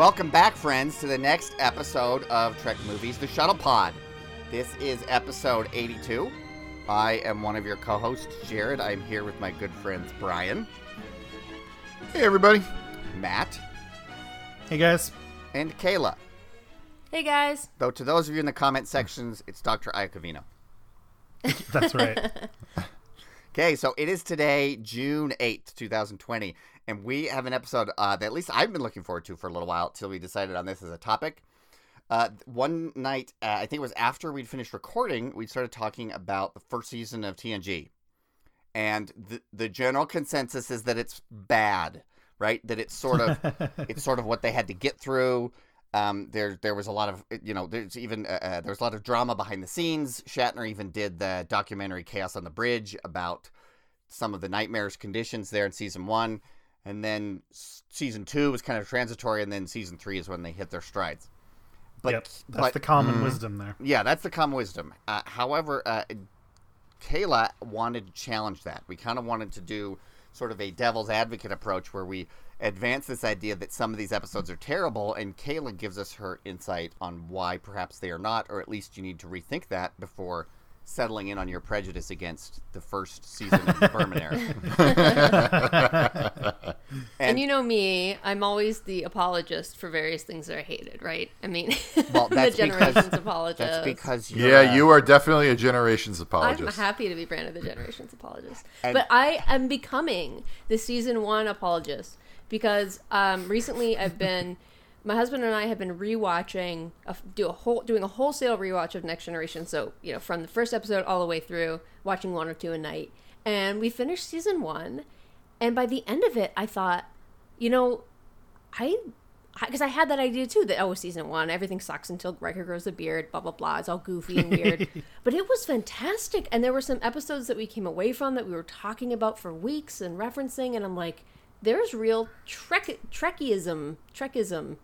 Welcome back, friends, to the next episode of Trek Movies, The Shuttle Pod. This is episode 82. I am one of your co hosts, Jared. I'm here with my good friends, Brian, Hey, everybody. Matt, Hey guys. and Kayla. Hey guys. Though to those of you in the comment sections, it's Dr. Iacovino. That's right. Okay, so it is today, June 8th, 2020, and we have an episode uh, that at least I've been looking forward to for a little while till we decided on this as a topic. Uh, one night, uh, I think it was after we'd finished recording, we started talking about the first season of TNG. And the, the general consensus is that it's bad, right? That it's sort of it's sort of what they had to get through. Um, there, there was a lot of, you know, there's even uh, uh, there was a lot of drama behind the scenes. Shatner even did the documentary "Chaos on the Bridge" about some of the nightmarish conditions there in season one, and then season two was kind of transitory, and then season three is when they hit their strides. But, yep. That's but the common Mm. wisdom there. yeah, that's the common wisdom. Uh, however, uh, Kayla wanted to challenge that. We kind of wanted to do sort of a devil's advocate approach where we advance this idea that some of these episodes are terrible, and Kayla gives us her insight on why perhaps they are not, or at least you need to rethink that before settling in on your prejudice against the first season of the Berman era. And, you know me, I'm always the apologist for various things that are hated, right? I mean, Well, that's the because- generations apologist. That's because you're, Yeah, uh, you are definitely a generations apologist. I'm happy to be branded the generations apologist, And- but I am becoming the season one apologist because um, recently I've been. My husband and I have been rewatching, a, do a whole, doing a wholesale rewatch of Next Generation. So you know, from the first episode all the way through, watching one or two a night, and we finished season one. And by the end of it, I thought, you know, I because I, had that idea too that oh season one everything sucks until Riker grows a beard blah blah blah it's all goofy and weird but it was fantastic and there were some episodes that we came away from that we were talking about for weeks and referencing and I'm like there's real trek Trekism Trekism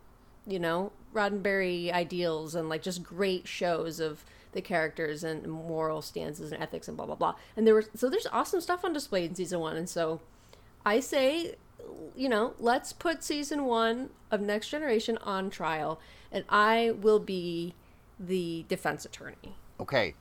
you know Roddenberry ideals and like just great shows of the characters and moral stances and ethics and blah blah blah and there was so there's awesome stuff on display in season one and so I say you know, let's put season one of Next Generation on trial, and I will be the defense attorney. Okay,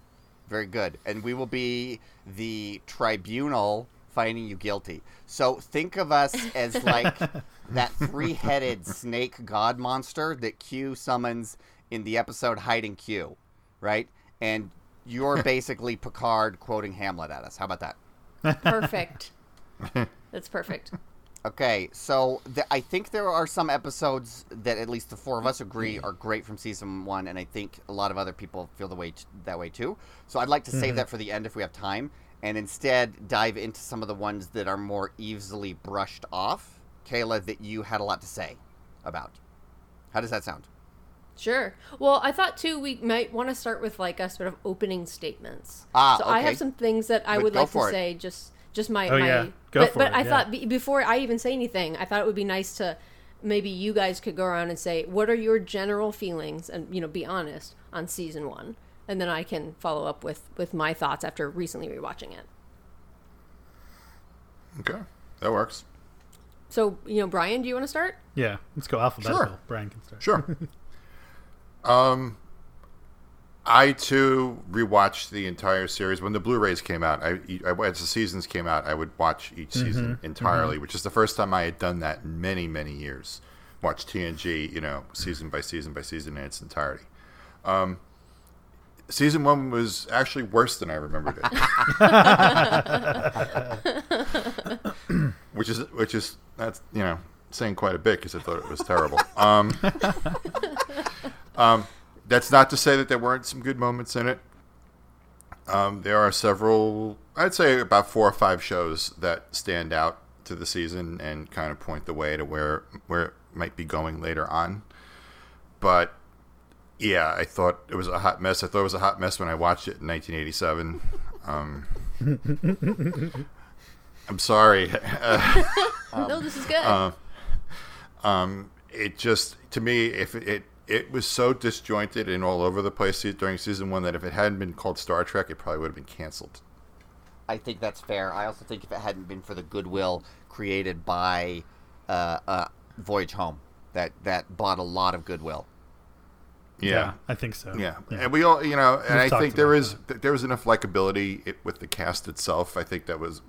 very good. And we will be the tribunal finding you guilty. So think of us as like that three headed snake god monster that Q summons in the episode Hide and Q, right? And you're basically Picard quoting Hamlet at us. How about that? Perfect. That's perfect. Okay, so th- I think there are some episodes that at least the four of us agree are great from season one, and I think a lot of other people feel the way t- that way too. So I'd like to save mm-hmm. that for the end if we have time, and instead dive into some of the ones that are more easily brushed off. Kayla, that you had a lot to say about. How does that sound? Sure. Well, I thought too we might want to start with like a sort of opening statements. Ah, so I have some things that I But would like to it. say. Just, just my, Oh, my. yeah. Go but for but it, I yeah. thought be, before I even say anything, I thought it would be nice to maybe you guys could go around and say what are your general feelings and you know be honest on season one, and then I can follow up with with my thoughts after recently rewatching it. Okay, that works. So you know, Brian, do you want to start? Yeah. Let's go alphabetical. Sure. Brian can start. Sure. um, I too rewatched the entire series when the Blu-rays came out. I, I as the seasons came out, I would watch each season entirely, which is the first time I had done that in many, many years. Watch TNG, you know, season by season by season in its entirety. Um, season one was actually worse than I remembered it. which is which is that's you know saying quite a bit because I thought it was terrible. Um, um, that's not to say that there weren't some good moments in it. Um, there are several, I'd say about four or five shows that stand out to the season and kind of point the way to where where it might be going later on. But yeah, I thought it was a hot mess. I thought it was a hot mess when I watched it in 1987. Um, I'm sorry. no, this is good. uh, um, it just to me, if it, it it was so disjointed and all over the place during season one that if it hadn't been called Star Trek, it probably would have been canceled. I think that's fair. I also think if it hadn't been for the goodwill created by uh, uh, Voyage Home, that that bought a lot of goodwill. Yeah. I think so. Yeah. and we all, you know, and We've I think there about is there was enough likability with the cast itself. I think that was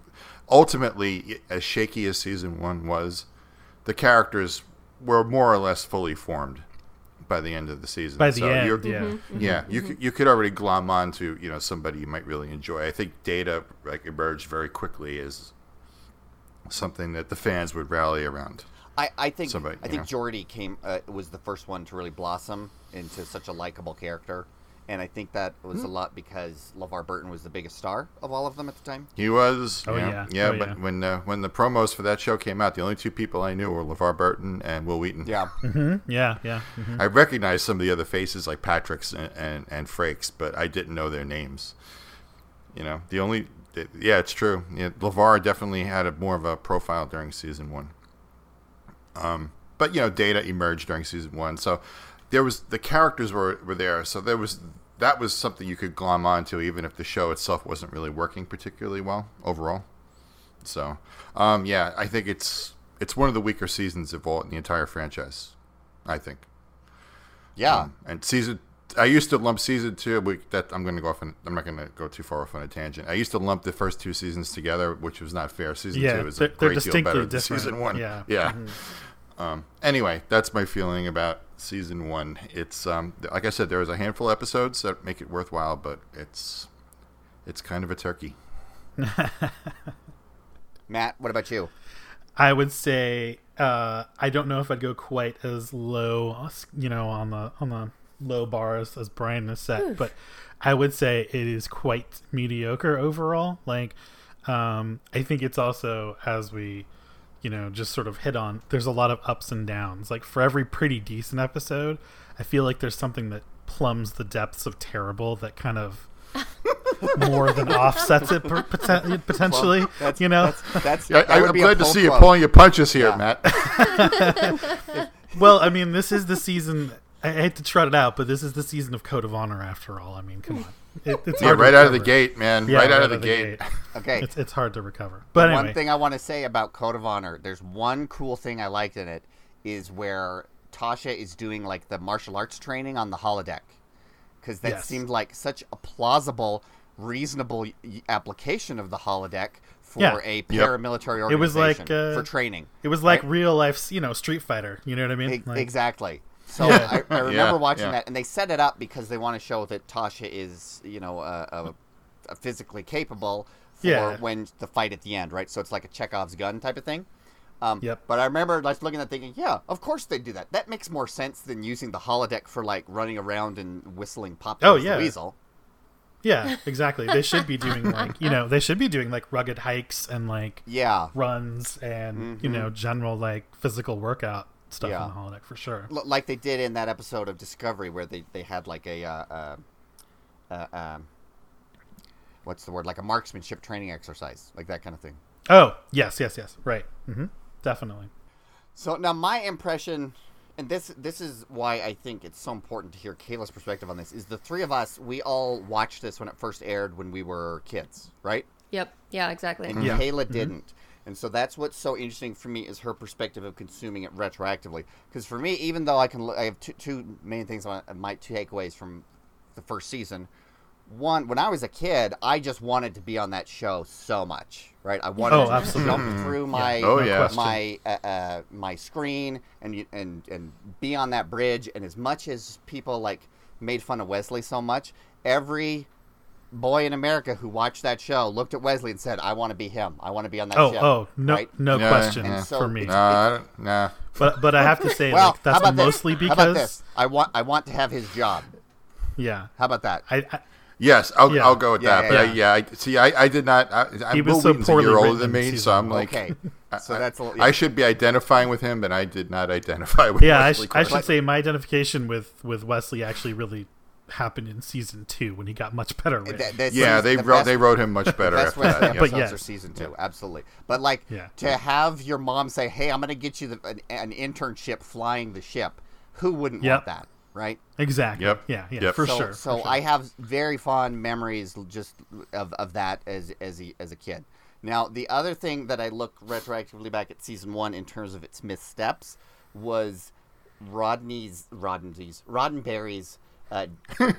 ultimately as shaky as season one was, the characters were more or less fully formed by the end of the season. By the So end, you're- yeah. Mm-hmm. yeah, you could, you could already glom on to you know somebody you might really enjoy. I think Data like emerged very quickly as something that the fans would rally around. I, I think Somebody, I think know. Geordi came uh, was the first one to really blossom into such a likable character, and I think that was Hmm. a lot because LeVar Burton was the biggest star of all of them at the time. He was, Oh, yeah, yeah. yeah. Oh, but yeah. when uh, when the promos for that show came out, the only two people I knew were LeVar Burton and Wil Wheaton. Yeah, hmm Yeah, yeah. mhm. I recognized some of the other faces like Patrick's and, and, and Frakes, but I didn't know their names. You know, the only, th- yeah, it's true. Yeah, LeVar definitely had a more of a profile during season one. Um, but you know, Data emerged during season one, so there was the characters were, were there, so there was that was something you could glom onto, even if the show itself wasn't really working particularly well overall. So, um, yeah, I think it's it's one of the weaker seasons of all in the entire franchise. I think. yeah. Um, and season, I used to lump season two. We, that I'm going to go off. On, I'm not going to go too far off on a tangent. I used to lump the first two seasons together, which was not fair. Season Yeah, two is a great deal better than season one. Yeah. yeah. Um, anyway, that's my feeling about season one. It's um, like I said, there is a handful of episodes that make it worthwhile, but it's it's kind of a turkey. Matt, what about you? I would say uh, I don't know if I'd go quite as low, you know, on the on the low bars as Brian has set, but I would say it is quite mediocre overall. Like, um, I think it's also as we, you know, just sort of hit on. There's a lot of ups and downs. Like for every pretty decent episode, I feel like there's something that plumbs the depths of terrible that kind of more than offsets it poten- potentially. That's, you know, that's, that's that I, I'm be glad to pull see you pulling your punches here, Yeah. Matt. Well, I mean, this is the season. I hate to trot it out, but this is the season of Code of Honor. After all, I mean, come on, it, it's Yeah, right out of the gate, man. Yeah, right out of the gate. Okay, It's it's hard to recover. But one anyway, thing I want to say about Code of Honor, there's one cool thing I liked in it, is where Tasha is doing like the martial arts training on the holodeck, because that Yes. seemed like such a plausible, reasonable application of the holodeck for Yeah. a Yep. paramilitary organization It was like, uh, for training. it was like right? real life, you know, Street Fighter. You know what I mean? E- Like, exactly. So Yeah. I, I remember Yeah, watching yeah. that, and they set it up because they want to show that Tasha is, you know, uh, uh, uh, physically capable for Yeah. when the fight at the end, right? So it's like a Chekhov's gun type of thing. Um, Yep. But I remember like looking at that thinking, yeah, of course they do that. That makes more sense than using the holodeck for like running around and whistling pop. Oh, yeah. weasel. yeah, exactly. They should be doing like you know they should be doing like rugged hikes and like Yeah. runs and you know general like physical workout stuff Yeah. on the holodeck for sure. L- like they did in that episode of Discovery where they, they had like a uh, uh, uh, um, what's the word like a marksmanship training exercise like that kind of thing. Oh yes, yes, yes. Right. hmm Definitely. So now my impression, and this this is why I think it's so important to hear Kayla's perspective on this, is the three of us we all watched this when it first aired when we were kids, right? Yep. Yeah. Exactly. And Yeah. Kayla didn't. And so that's what's so interesting for me is her perspective of consuming it retroactively. Because for me, even though I can, l- I have two, two main things on my takeaways from the first season. One, when I was a kid, I just wanted to be on that show so much, right? I wanted Oh, to absolutely. jump through my Oh, yeah. my uh, uh, my screen and and and be on that bridge. And as much as people like made fun of Wesley so much, every boy in America who watched that show looked at Wesley and said, "I want to be him. I want to be on that Oh, ship." oh, no, right? no Yeah, question and so for me. it's- No, I don't, nah. But but I have to say, Well, like that's how about mostly this? How about because this? I want I want to have his job. yeah, How about that? I, I Yes, I'll, Yeah. I'll go with Yeah, that. yeah, but I, yeah, I, see, I, I did not. I, I, He was Will so Wheaton's a poorly year older than in me, season so I'm like, okay, so I- that's a, I should be identifying with him, but I did not identify with. yeah, I, sh- I should say my identification with with Wesley actually really happened in season two when he got much better. That- that's Yeah, the they best- wrote they wrote him much better best after Wesley that. yeah. But episodes yes. are season two, absolutely. But like Yeah. to have your mom say, "Hey, I'm going to get you the, an, an internship flying the ship," who wouldn't Yep. want that, right? exactly. Yep. Yeah, yeah, Yep. for so, sure. So for sure. I have very fond memories just of, of that as as a, as a kid. Now the other thing that I look retroactively back at season one in terms of its missteps was Rodney's Rodney's Roddenberry's uh,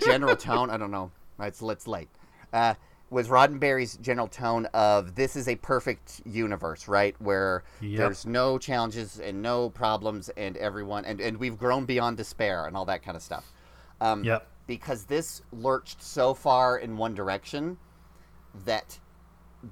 general tone. I don't know. It's it's late. Uh, was Roddenberry's general tone of this is a perfect universe, right? Where Yep. there's no challenges and no problems, and everyone and, and we've grown beyond despair and all that kind of stuff. Um, Yep. Because this lurched so far in one direction that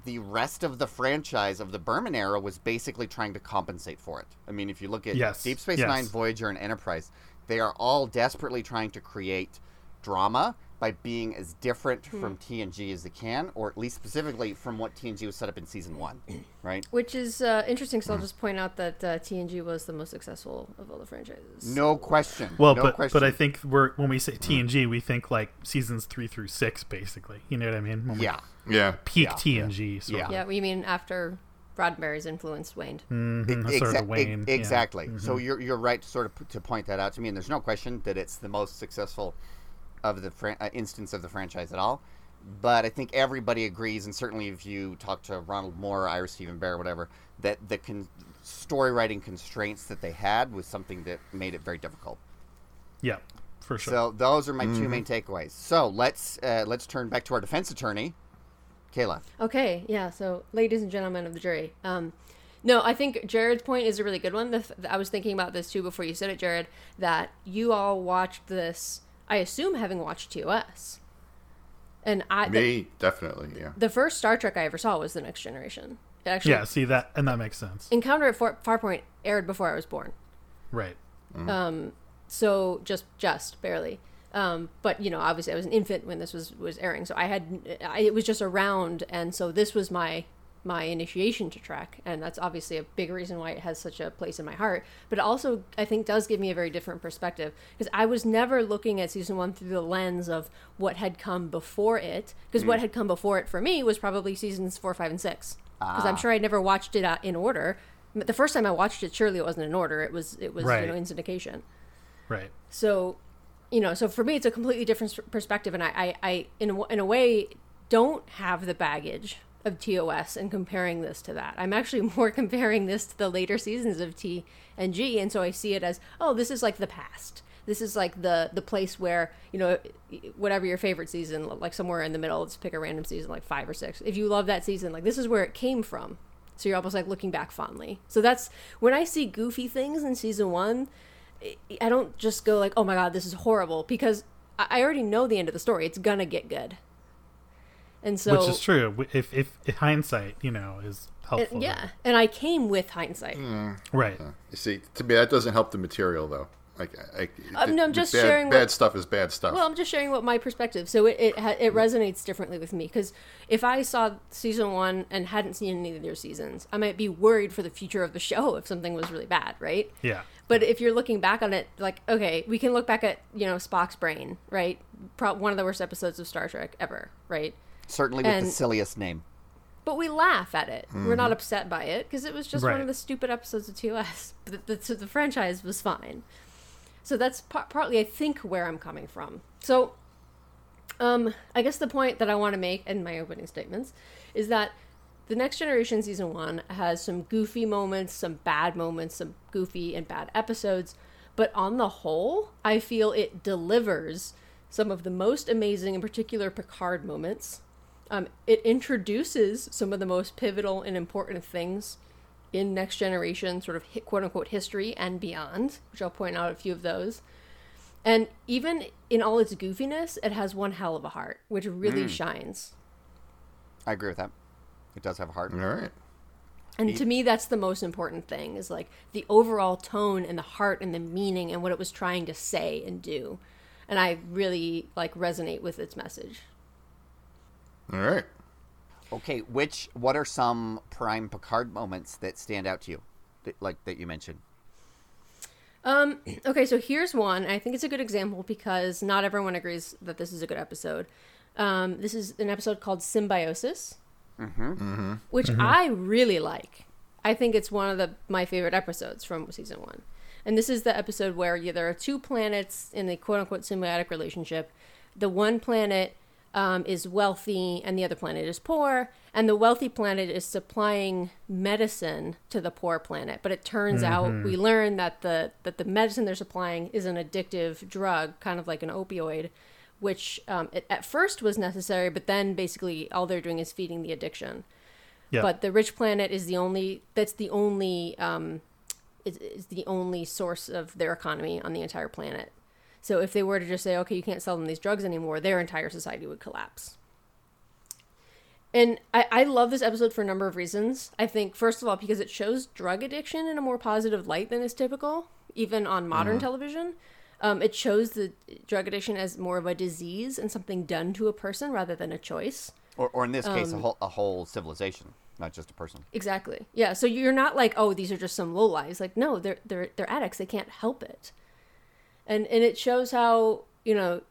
the rest of the franchise of the Berman era was basically trying to compensate for it. I mean, if you look at Yes, Deep Space yes. Nine, Voyager, and Enterprise, they are all desperately trying to create drama by being as different from TNG as they can, or at least specifically from what TNG was set up in season one, right? Which is uh, interesting. So I'll just point out that uh, TNG was the most successful of all the franchises. No question. Well, no but question. but I think we're when we say TNG, we think like seasons three through six, basically. You know what I mean? When we yeah, Yeah. Peak Yeah. TNG. Sort Yeah. Of. Yeah, we mean after Roddenberry's influence waned. Mhm, E- that's sort of wane. e- yeah. exactly. So you're you're right to sort of p- to point that out to me, and there's no question that it's the most successful of the fran- uh, instance of the franchise at all. But I think everybody agrees, and certainly if you talk to Ronald Moore, Ira Steven Behr, whatever, that the con- story writing constraints that they had was something that made it very difficult. Yeah, for sure. So those are my two main takeaways. So let's uh, let's turn back to our defense attorney, Kayla. Okay, yeah. So, ladies and gentlemen of the jury, um, no, I think Jared's point is a really good one. The, th- I was thinking about this too before you said it, Jared. That you all watched this, I assume, having watched TOS, and I the, definitely. Yeah. the first Star Trek I ever saw was The Next Generation. It actually, yeah, see that, and that makes sense. Encounter at Far- Farpoint aired before I was born. Right. Um. so just just barely um, but you know obviously i was an infant when this was was airing so i had I, it was just around and so this was my my initiation to Trek, and that's obviously a big reason why it has such a place in my heart. But it also i think does give me a very different perspective because i was never looking at season one through the lens of what had come before it because what had come before it for me was probably seasons four five and six. Because i'm sure i never watched it uh, in order. The first time i watched it surely it wasn't in order. It was it was Right. you know in syndication. Right. so you know so for me it's a completely different perspective and i i, I in, a, in a way don't have the baggage of tos and comparing this to that. I'm actually more comparing this to the later seasons of t and g and so i see it as oh this is like the past. This is like the the place where you know whatever your favorite season like somewhere in the middle let's pick a random season like five or six. If you love that season like this is where it came from. So you're almost like looking back fondly. So that's when i see goofy things in season one I don't just go like, "Oh my god, this is horrible," because I I already know the end of the story. It's gonna get good, and so Which is true. If, if if hindsight, you know, is and- helpful. yeah. And I came with hindsight. Right. You see, to me, that doesn't help the material, though. Like, I, Um, no, I'm just bad, sharing Bad what- stuff is bad stuff. Well, I'm just sharing what my perspective. So it it, it resonates differently with me because if I saw season one and hadn't seen any of their seasons, I might be worried for the future of the show if something was really bad, right? Yeah. But if you're looking back on it, like, okay, we can look back at, you know, Spock's brain, right? Pro- one of the worst episodes of Star Trek ever, right? Certainly with the And- silliest name. But we laugh at it. We're not upset by it because it was just one of the stupid episodes of TOS. But the, the, the franchise was fine. So that's par- partly, I think, where I'm coming from. So, um, I guess the point that I want to make in my opening statements is that the Next Generation season one has some goofy moments, some bad moments, some goofy and bad episodes. But on the whole, I feel it delivers some of the most amazing, in particular, Picard moments. Um, it introduces some of the most pivotal and important things in Next Generation, sort of quote unquote history and beyond, which I'll point out a few of those. And even in all its goofiness, it has one hell of a heart, which really shines. I agree with that. It does have a heart. All right. And to me, that's the most important thing is like the overall tone and the heart and the meaning and what it was trying to say and do. And I really like resonate with its message. All right. Okay, which what are some prime Picard moments that stand out to you, that, like that you mentioned? Um, okay, so here's one. I think it's a good example because not everyone agrees that this is a good episode. Um, this is an episode called Symbiosis, Mm-hmm. Mm-hmm. which mm-hmm. I really like. I think it's one of the my favorite episodes from season one. And this is the episode where yeah, there are two planets in the quote unquote symbiotic relationship. The one planet um, is wealthy and the other planet is poor, and the wealthy planet is supplying medicine to the poor planet. But it turns out we learn that the that the medicine they're supplying is an addictive drug, kind of like an opioid, which um, it, at first was necessary, but then basically all they're doing is feeding the addiction. Yeah. But the rich planet is the only that's the only um, is, is the only source of their economy on the entire planet. So if they were to just say, okay, you can't sell them these drugs anymore, their entire society would collapse. And I, I love this episode for a number of reasons. I think, first of all, because it shows drug addiction in a more positive light than is typical, even on modern television. Um, it shows the drug addiction as more of a disease and something done to a person rather than a choice. Or, or in this case, Um, a whole, a whole civilization, not just a person. Exactly. Yeah. So you're not like, oh, these are just some low lies. Like, no, they're they're they're addicts. They can't help it. And and it shows how you know,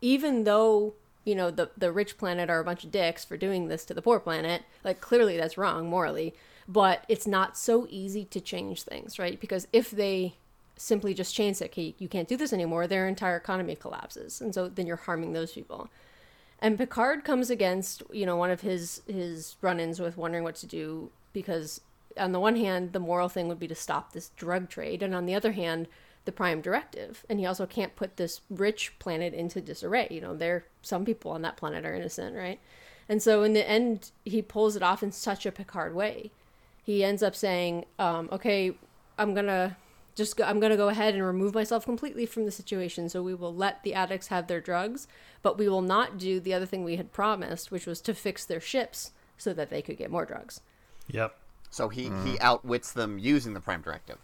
even though you know the the rich planet are a bunch of dicks for doing this to the poor planet, like clearly that's wrong morally. But it's not so easy to change things, right? Because if they simply just change it, okay, you can't do this anymore, their entire economy collapses, and so then you're harming those people. And Picard comes against, you know, one of his his run-ins with wondering what to do because on the one hand, the moral thing would be to stop this drug trade, and on the other hand, the prime directive. And he also can't put this rich planet into disarray. You know, there some people on that planet are innocent, right? And so in the end, he pulls it off in such a Picard way. He ends up saying, um, "Okay, I'm gonna just go, I'm gonna go ahead and remove myself completely from the situation. So we will let the addicts have their drugs, but we will not do the other thing we had promised, which was to fix their ships so that they could get more drugs." Yep. So he, Mm-hmm. he outwits them using the Prime Directive.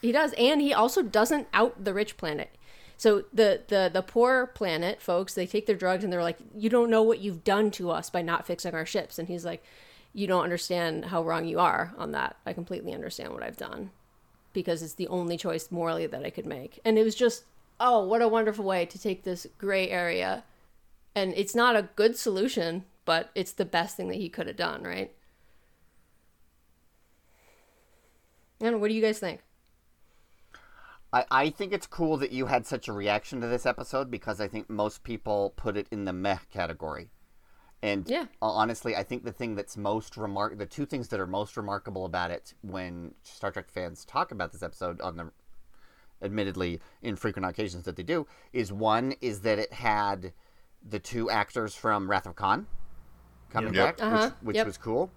He does, and he also doesn't out the rich planet. So the the the poor planet folks, they take their drugs and they're like, "You don't know what you've done to us by not fixing our ships." And he's like, "You don't understand how wrong you are on that. I completely understand what I've done because it's the only choice morally that I could make." And it was just, oh, what a wonderful way to take this gray area. And it's not a good solution, but it's the best thing that he could have done, right? And what do you guys think? I, I think it's cool that you had such a reaction to this episode because I think most people put it in the meh category. And Yeah. honestly, I think the thing that's most remark the two things that are most remarkable about it when Star Trek fans talk about this episode on the admittedly infrequent occasions that they do is one is that it had the two actors from Wrath of Khan coming Yep. back, Uh-huh, which, which yep. was cool.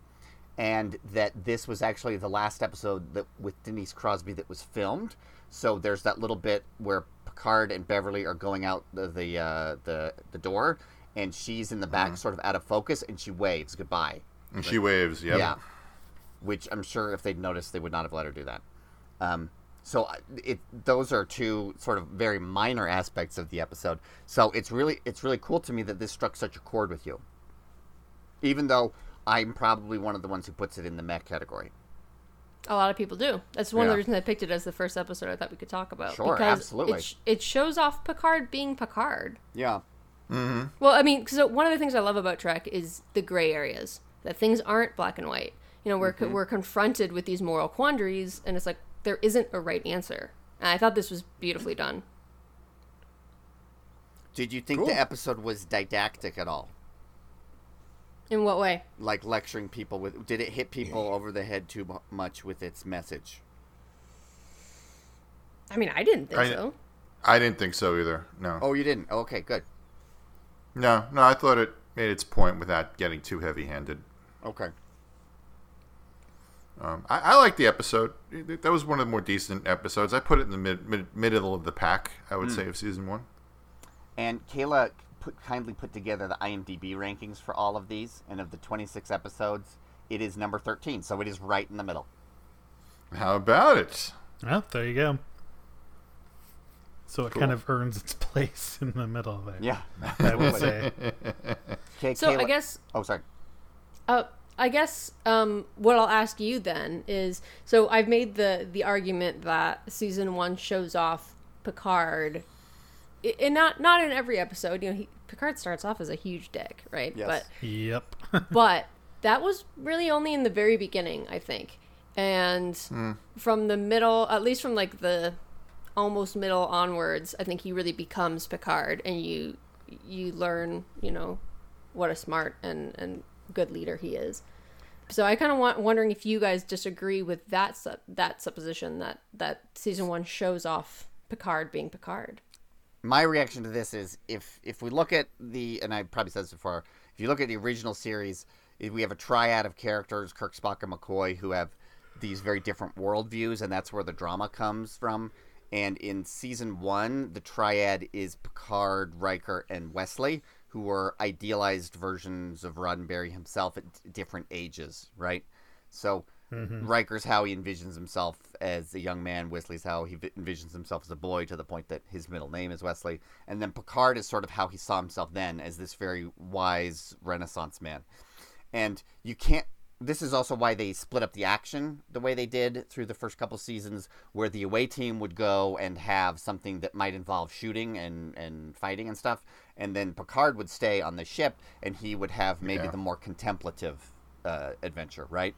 And that this was actually the last episode that with Denise Crosby that was filmed. So there's that little bit where Picard and Beverly are going out the the uh, the, the door, and she's in the back, sort of out of focus, and she waves goodbye. And she waves. Yep. Yeah. Which I'm sure if they'd noticed, they would not have let her do that. Um, so it those are two sort of very minor aspects of the episode. So it's really it's really cool to me that this struck such a chord with you. Even though I'm probably one of the ones who puts it in the mech category. A lot of people do. That's one of the reasons I picked it as the first episode I thought we could talk about. Sure, because absolutely. It, sh- it shows off Picard being Picard. Yeah. Well, I mean, so one of the things I love about Trek is the gray areas. That things aren't black and white. You know, we're Mm-hmm. we're confronted with these moral quandaries, and it's like there isn't a right answer. And I thought this was beautifully done. Did you think Cool. the episode was didactic at all? In what way? Like lecturing people with did it hit people over the head too much with its message? I mean, I didn't think I- so. I didn't think so either. No. Oh, you didn't. Okay, good. No, no. I thought it made its point without getting too heavy-handed. Okay. Um, I, I like the episode. That was one of the more decent episodes. I put it in the mid, mid middle of the pack. I would say of season one. And Kayla put, kindly put together the IMDb rankings for all of these, and of the 26 episodes, it is number 13, so it is right in the middle. How about it? Well, there you go. So it Cool. kind of earns its place in the middle there. Yeah. I would say. Okay, So Kayla- I guess Oh, sorry. Uh, I guess um, what I'll ask you then is so I've made the the argument that season one shows off Picard, and not not in every episode. You know, he, Picard starts off as a huge dick, right? Yes. Yep. But but that was really only in the very beginning, I think, and from the middle, at least from like the almost middle onwards, I think he really becomes Picard, and you you learn, you know, what a smart and and good leader he is. So I kind of want wondering if you guys disagree with that su- that supposition that that season one shows off Picard being Picard. my reaction to this is if if we look at the and I probably said this before, if you look at the original series, we have a triad of characters, Kirk, Spock, and McCoy, who have these very different worldviews, and that's where the drama comes from. And in season one, the triad is Picard, Riker, and Wesley, who were idealized versions of Roddenberry himself at d- different ages, right? So mm-hmm. Riker's how he envisions himself as a young man. Wesley's how he vi- envisions himself as a boy, to the point that his middle name is Wesley. And then Picard is sort of how he saw himself then, as this very wise Renaissance man. And you can't. This is also why they split up the action the way they did through the first couple seasons, where the away team would go and have something that might involve shooting and, and fighting and stuff, and then Picard would stay on the ship and he would have maybe Yeah. the more contemplative uh, adventure, right?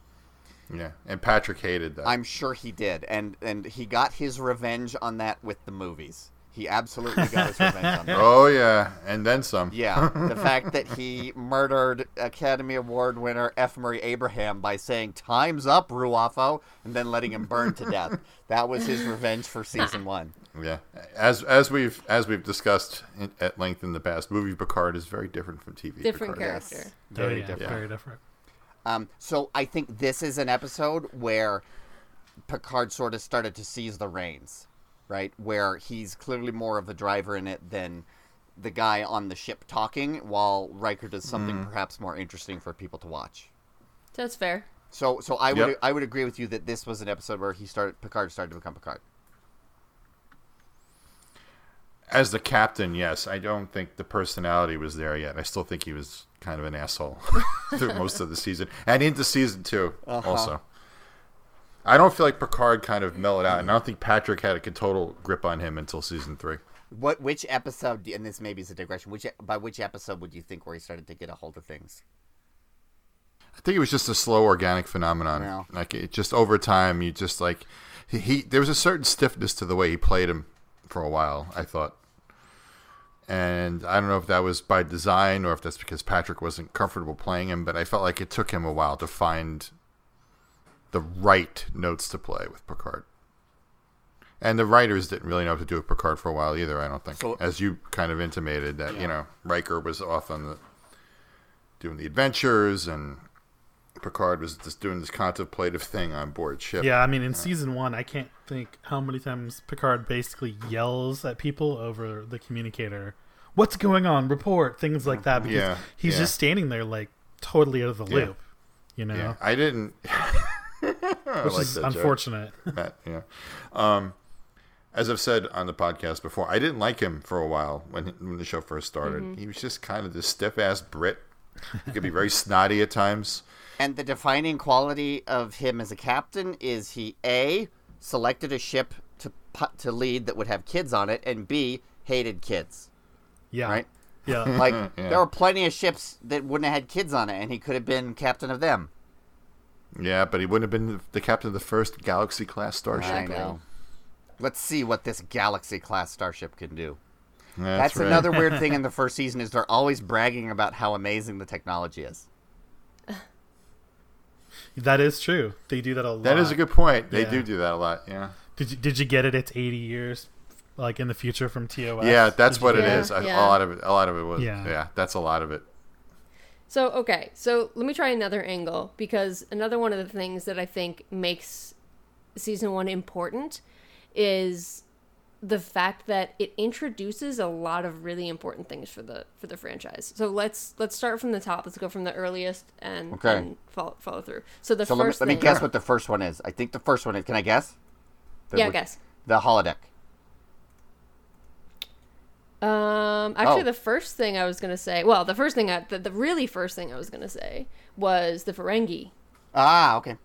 Yeah, and Patrick hated that. I'm sure he did, and and he got his revenge on that with the movies. He absolutely got his revenge on that. oh yeah, and then some. Yeah, the fact that he murdered Academy Award winner F. Murray Abraham by saying "Time's up, Ru'afo," and then letting him burn to death. That was his revenge for season one. Yeah, as as we've as we've discussed in, at length in the past, movie Picard is very different from TV. Different Picard. character. Yes, Oh, very yeah, different. Very different. Um, so I think this is an episode where Picard sort of started to seize the reins, right? Where he's clearly more of a driver in it than the guy on the ship talking, while Riker does something mm. perhaps more interesting for people to watch. That's fair. So, so I would Yep. I would agree with you that this was an episode where he started Picard started to become Picard. As the captain, yes, I don't think the personality was there yet. I still think he was kind of an asshole through most of the season and into season 2 uh-huh. also. I don't feel like Picard kind of mellowed out, and I don't think Patrick had a total grip on him until season three. What which episode? And this maybe is a digression. Which by which episode would you think where he started to get a hold of things? I think it was just a slow organic phenomenon. Yeah. Like it just over time, you just like he, he there was a certain stiffness to the way he played him for a while. I thought, and I don't know if that was by design or if that's because Patrick wasn't comfortable playing him. But I felt like it took him a while to find the right notes to play with Picard. And the writers didn't really know what to do with Picard for a while either. I don't think, So- as you kind of intimated that you know Riker was off on the doing the adventures and Picard was just doing this contemplative thing on board ship. Yeah, I mean, in season one, I can't think how many times Picard basically yells at people over the communicator. What's going on? Report things like that. Because Yeah, he's yeah. just standing there like totally out of the Yeah. loop. You know, Yeah, I didn't. I which like is that unfortunate. Matt, yeah. Um, as I've said on the podcast before, I didn't like him for a while when when the show first started. He was just kind of this stiff ass Brit. He could be very snotty at times. And the defining quality of him as a captain is he a selected a ship to to lead that would have kids on it, and b hated kids. Yeah, Right. Yeah, Like Yeah. there were plenty of ships that wouldn't have had kids on it, and he could have been captain of them. Yeah, but he wouldn't have been the captain of the first Galaxy class starship. I know. Let's see what this Galaxy class starship can do. That's, That's right. another weird thing in the first season is they're always bragging about how amazing the technology is. that is true. They do that a lot. That is a good point. They Yeah. do do that a lot. Yeah. Did you, did you get it? It's eighty years, like in the future from TOS. Yeah, that's what it get Yeah, is. A- yeah. A lot of it. A lot of it was. Yeah. Yeah. that's a lot of it. So, okay, so let me try another angle because another one of the things that I think makes season one important is the fact that it introduces a lot of really important things for the for the franchise. So let's let's start from the top. Let's go from the earliest and, Okay. and follow, follow through. So the So let me, first let me guess what the first one is. I think the first one is. Can I guess? The- yeah, guess. The holodeck. Um, actually, Oh. the first thing I was gonna say, well, the first thing I, the, the really first thing I was gonna say was the Ferengi. Ah, okay.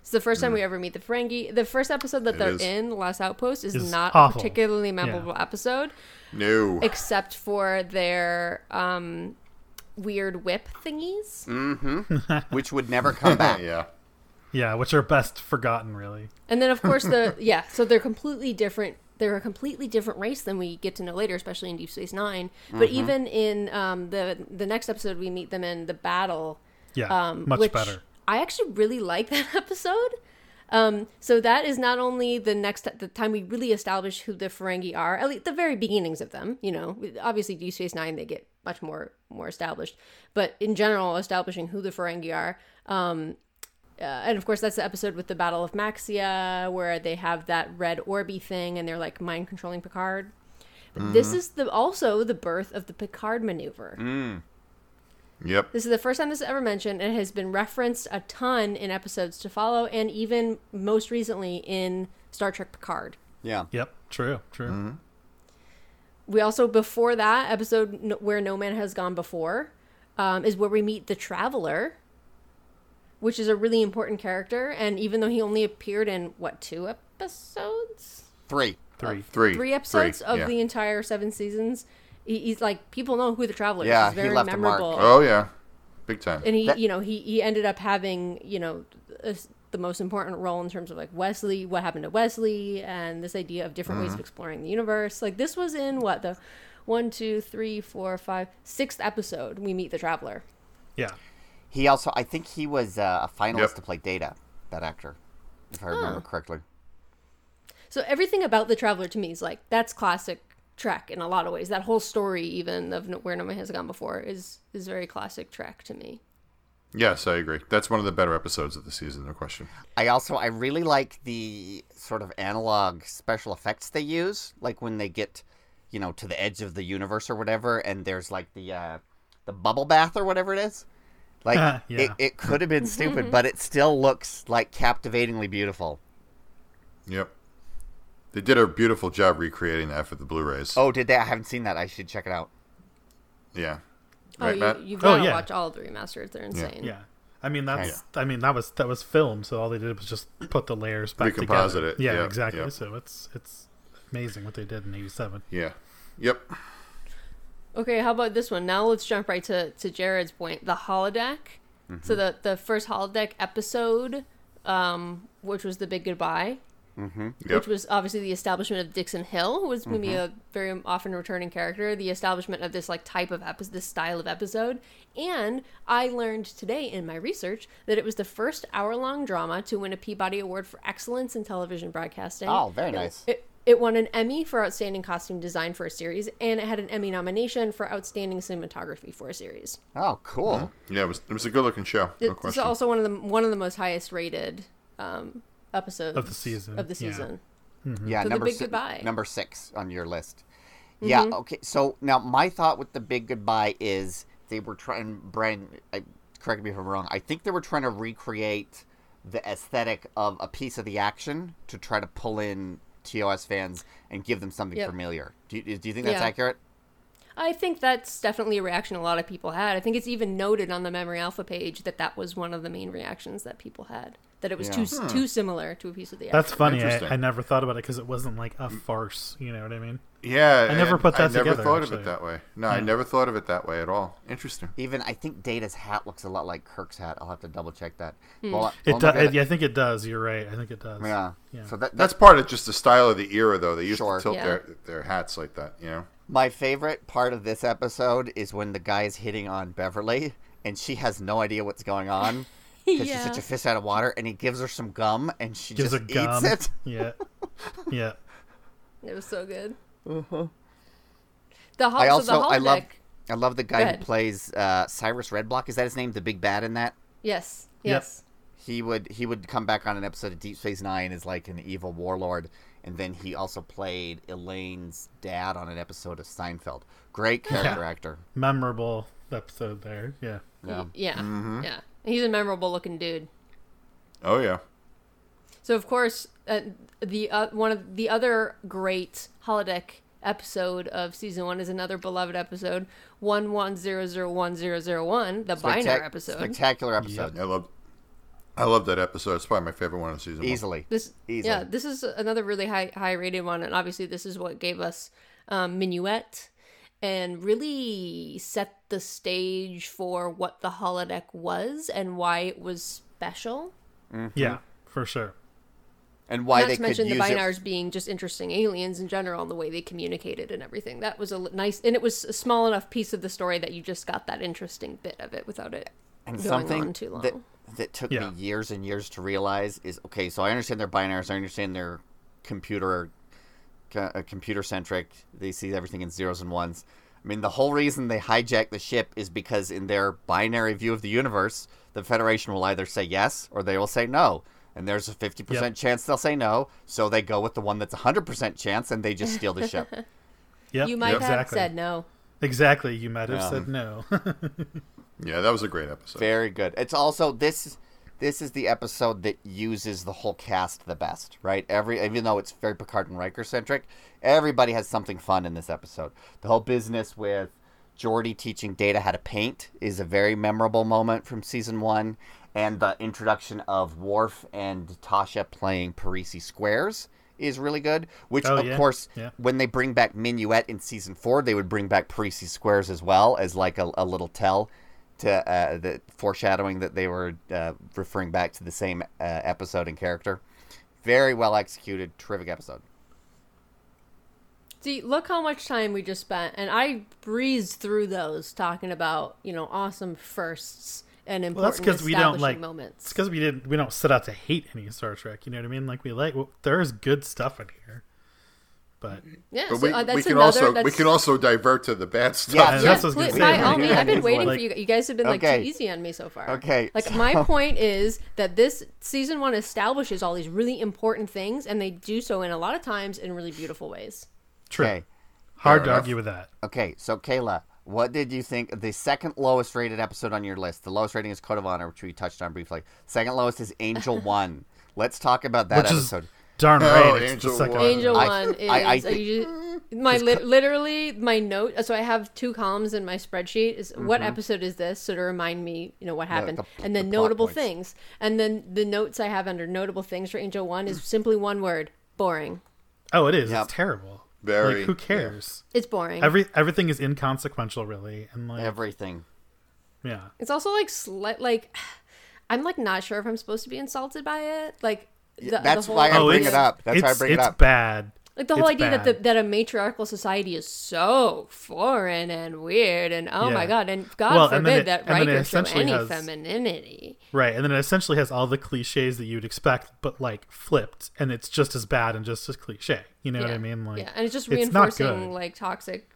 It's the first time we ever meet the Ferengi. The first episode that It they're is. in, The Last Outpost, is Is not a particularly memorable episode, No. except for their um, weird whip thingies. Which would never come back. yeah. yeah, which are best forgotten, really. And then, of course, the yeah, so they're completely different. They're a completely different race than we get to know later, especially in Deep Space 9 But even in um, the the next episode, we meet them in the battle Yeah, um, much better. I actually really like that episode. Um, so that is not only the next the time we really establish who the Ferengi are, at least the very beginnings of them. You know, obviously Deep Space Nine they get much more more established, but in general, establishing who the Ferengi are. Um, uh, and of course, that's the episode with the Battle of Maxia, where they have that red orby thing, and they're like mind controlling Picard. This is the also the birth of the Picard maneuver. Yep. This is the first time this is ever mentioned. It has been referenced a ton in episodes to follow, and even most recently in Star Trek Picard. Yeah. Yep, true, true. Mm-hmm. We also, before that episode where No Man Has Gone Before, um, is where we meet the Traveler, which is a really important character. And even though he only appeared in, what, two episodes? Three. Three. Uh, three. Three episodes of yeah. the entire seven seasons. He, he's like, people know who the Traveler Yeah, is. He's he very left a mark. memorable. Oh yeah, big time. and he That- you know he he ended up having you know a, the most important role in terms of like Wesley what happened to Wesley and this idea of different ways of mm-hmm. exploring the universe like this was in what the one two three four five sixth episode we meet the traveler Yeah, He also, I think he was uh, a finalist Yep. to play Data, that actor, if I remember correctly. so everything about the traveler to me is like that's classic trek in a lot of ways that whole story even of where no man has gone before is is very classic trek to me Yes, I agree. That's one of the better episodes of the season, no question. I also, I really like the sort of analog special effects they use, like when they get, you know, to the edge of the universe or whatever, and there's like the uh, the bubble bath or whatever it is. Like uh, Yeah. it, it could have been stupid, mm-hmm. but it still looks like captivatingly beautiful. Yep. They did a beautiful job recreating that for the Blu-rays. Oh, did they? I haven't seen that. I should check it out. Yeah. oh Right, you, Matt? you've Oh, to yeah. watch all the remasters they're insane yeah. I mean that's I mean that was that was filmed, so all they did was just put the layers back Recomposite together. it. Yeah, Yep, exactly. yep. So it's it's amazing what they did in '87. Yeah. Yep. Okay, how about this one? Now let's jump right to, to Jared's point. The holodeck. Mm-hmm. So the the first holodeck episode, um, which was the big goodbye, mm-hmm. Yep. which was obviously the establishment of Dixon Hill, who was maybe mm-hmm. a very often returning character. The establishment of this like type of episode, this style of episode, and I learned today in my research that it was the first hour long drama to win a Peabody Award for excellence in television broadcasting. Oh, very nice. It, it won an Emmy for Outstanding Costume Design for a series, and it had an Emmy nomination for Outstanding Cinematography for a series. Oh, cool. Mm-hmm. Yeah, it was it was a good-looking show. No It's question. also one of the one of the most highest rated um, episodes Of the season, Of the yeah. season. Mm-hmm. Yeah, So the big si- goodbye. number six on your list. Yeah. Mm-hmm. Okay. So now my thought with the big goodbye is they were trying. Brian, I, correct me if I'm wrong. I think they were trying to recreate the aesthetic of a piece of the action to try to pull in TOS fans and give them something Yep. familiar. Do you, do you think that's Yeah. accurate? I think that's definitely a reaction a lot of people had. I think it's even noted on the Memory Alpha page that that was one of the main reactions that people had. That it was Yeah. too too similar to a piece of the That's action. funny. I, I never thought about it because it wasn't like a farce. You know what I mean? Yeah, I never put that I never together, thought of actually. it that way. No, I never thought of it that way at all. Interesting. Even I think Data's hat looks a lot like Kirk's hat. I'll have to double check that. Hmm. Well, It well, does. maybe Yeah, I think it does. You're right. I think it does. Yeah. Yeah. So that, That's part of just the style of the era, though. They used Sure. to tilt Yeah. their their hats like that. You know. My favorite part of this episode is when the guy is hitting on Beverly and she has no idea what's going on because she's such a fish out of water, and he gives her some gum and she Gives just a gum. eats it. Yeah. Yeah. It was so good. The, hol- I so also the I love holodeck- I love the guy who plays uh, Cyrus Redblock. Is that his name? The big bad in that. Yes. Yep. Yes. He would he would come back on an episode of Deep Space Nine as like an evil warlord, and then he also played Elaine's dad on an episode of Seinfeld. Great character actor. Memorable episode there. Yeah. Yeah. Yeah. Mm-hmm. Yeah. He's a memorable looking dude. Oh yeah. So of course, uh, the uh, one of the other great holodeck episode of season one is another beloved episode one one zero zero one zero zero one, the Spectac- Binar episode. Spectacular episode. I love. I love that episode. It's probably my favorite one of the season. one. Easily. This Easily. yeah, this is another really high high rated one, and obviously this is what gave us um, Minuet, and really set the stage for what the holodeck was and why it was special. Yeah. For sure. And why Not they to could mention the use it Binars being just interesting aliens in general and the way they communicated and everything. That was a nice, and it was a small enough piece of the story that you just got that interesting bit of it without it And Going something on too long. that that took Yeah. me years and years to realize is okay. So I understand they're binaries. I understand they're computer uh, computer centric. They see everything in zeros and ones. I mean, the whole reason they hijack the ship is because in their binary view of the universe, the Federation will either say yes or they will say no. And there's a 50% Yep. chance they'll say no, so they go with the one that's a 100% chance and they just steal the ship. Yep, you might have exactly. said no. Exactly. You might have Yeah. said no. Yeah, that was a great episode. Very good. It's also this this is the episode that uses the whole cast the best, right? Every even though it's very Picard and Riker centric, everybody has something fun in this episode. The whole business with Geordi teaching Data how to paint is a very memorable moment from season one, and the introduction of Worf and Tasha playing Parrises squares is really good. Which Oh, of yeah. course, Yeah. when they bring back Minuet in season four, they would bring back Parrises squares as well as like a, a little tell to uh, the foreshadowing that they were uh, referring back to the same uh, episode and character. Very well executed, terrific episode. See, look how much time we just spent, and I breezed through those talking about you know awesome firsts and important well, that's because we don't like. establishing moments. It's because we didn't. We don't set out to hate any Star Trek. You know what I mean? Like we like. Well, there's good stuff in here, but yeah, But so, we, uh, that's we can another. also that's, we can also divert to the bad stuff. Yeah, And Yeah, that's what I was gonna please, say, by all like- means, I've been waiting like- for you. You guys have been like Okay. too easy on me so far. Okay, Like so- my point is that this season one establishes all these really important things, and they do so in a lot of times in really beautiful ways. true. Okay, Hard Fair to enough. argue with that. okay. So Kayla, what did you think the second lowest rated episode on your list? The lowest rating is Code of Honor, which we touched on briefly. Second lowest is Angel One. Let's talk about that Which is episode. darn Oh, right. it's Angel the second One. Angel I- one is I- I just- my lit literally my note. So I have two columns in my spreadsheet. Is Mm-hmm. what episode is this? So to remind me, you know what happened, the- and then the notable points. things, and then the notes I have under notable things for Angel one is simply one word: boring. Oh, it is. Yep. It's terrible. Very, Like, who cares? It's boring. Every everything is inconsequential, really, and like, Everything. yeah. It's also like sli- like I'm like not sure if I'm supposed to be insulted by it. Like the, That's the whole why I Oh, bring it up. That's why I bring it up. it's up. bad. Like the whole It's idea that the, that a matriarchal society is so foreign and weird and oh my god and God Well, and forbid it- that and it Riker show essentially any has- femininity. Right, and then it essentially has all the cliches that you'd expect, but like flipped, and it's just as bad and just as cliche. You know what. I mean? Like, yeah, and it's just reinforcing good. like toxic,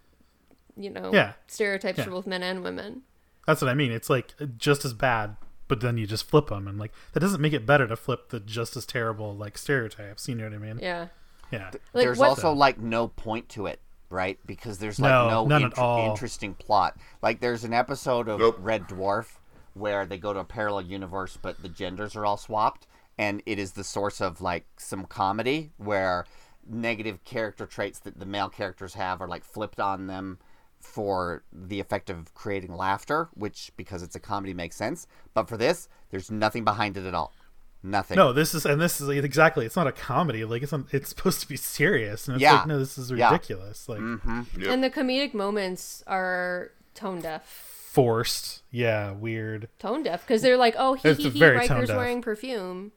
you know, Yeah. stereotypes Yeah. for both men and women. That's what I mean. It's like just as bad, but then you just flip them, and like that doesn't make it better to flip the just as terrible like stereotypes. You know what I mean? Yeah, Yeah. like there's what? also like no point to it, right? Because there's like No, no, none at all. interesting plot. Like there's an episode of Nope. Red Dwarf where they go to a parallel universe, but the genders are all swapped, and it is the source of like some comedy where negative character traits that the male characters have are like flipped on them for the effect of creating laughter, which because it's a comedy makes sense. But for this, there's nothing behind it at all. Nothing. No, this is and this is exactly. It's not a comedy. Like it's not, it's supposed to be serious, and it's Yeah. like no, this is Yeah. ridiculous. Like mm-hmm. Yep. And the comedic moments are tone deaf. forced. Yeah, weird. Tone deaf because they're like, oh, he he he, very Riker's wearing perfume.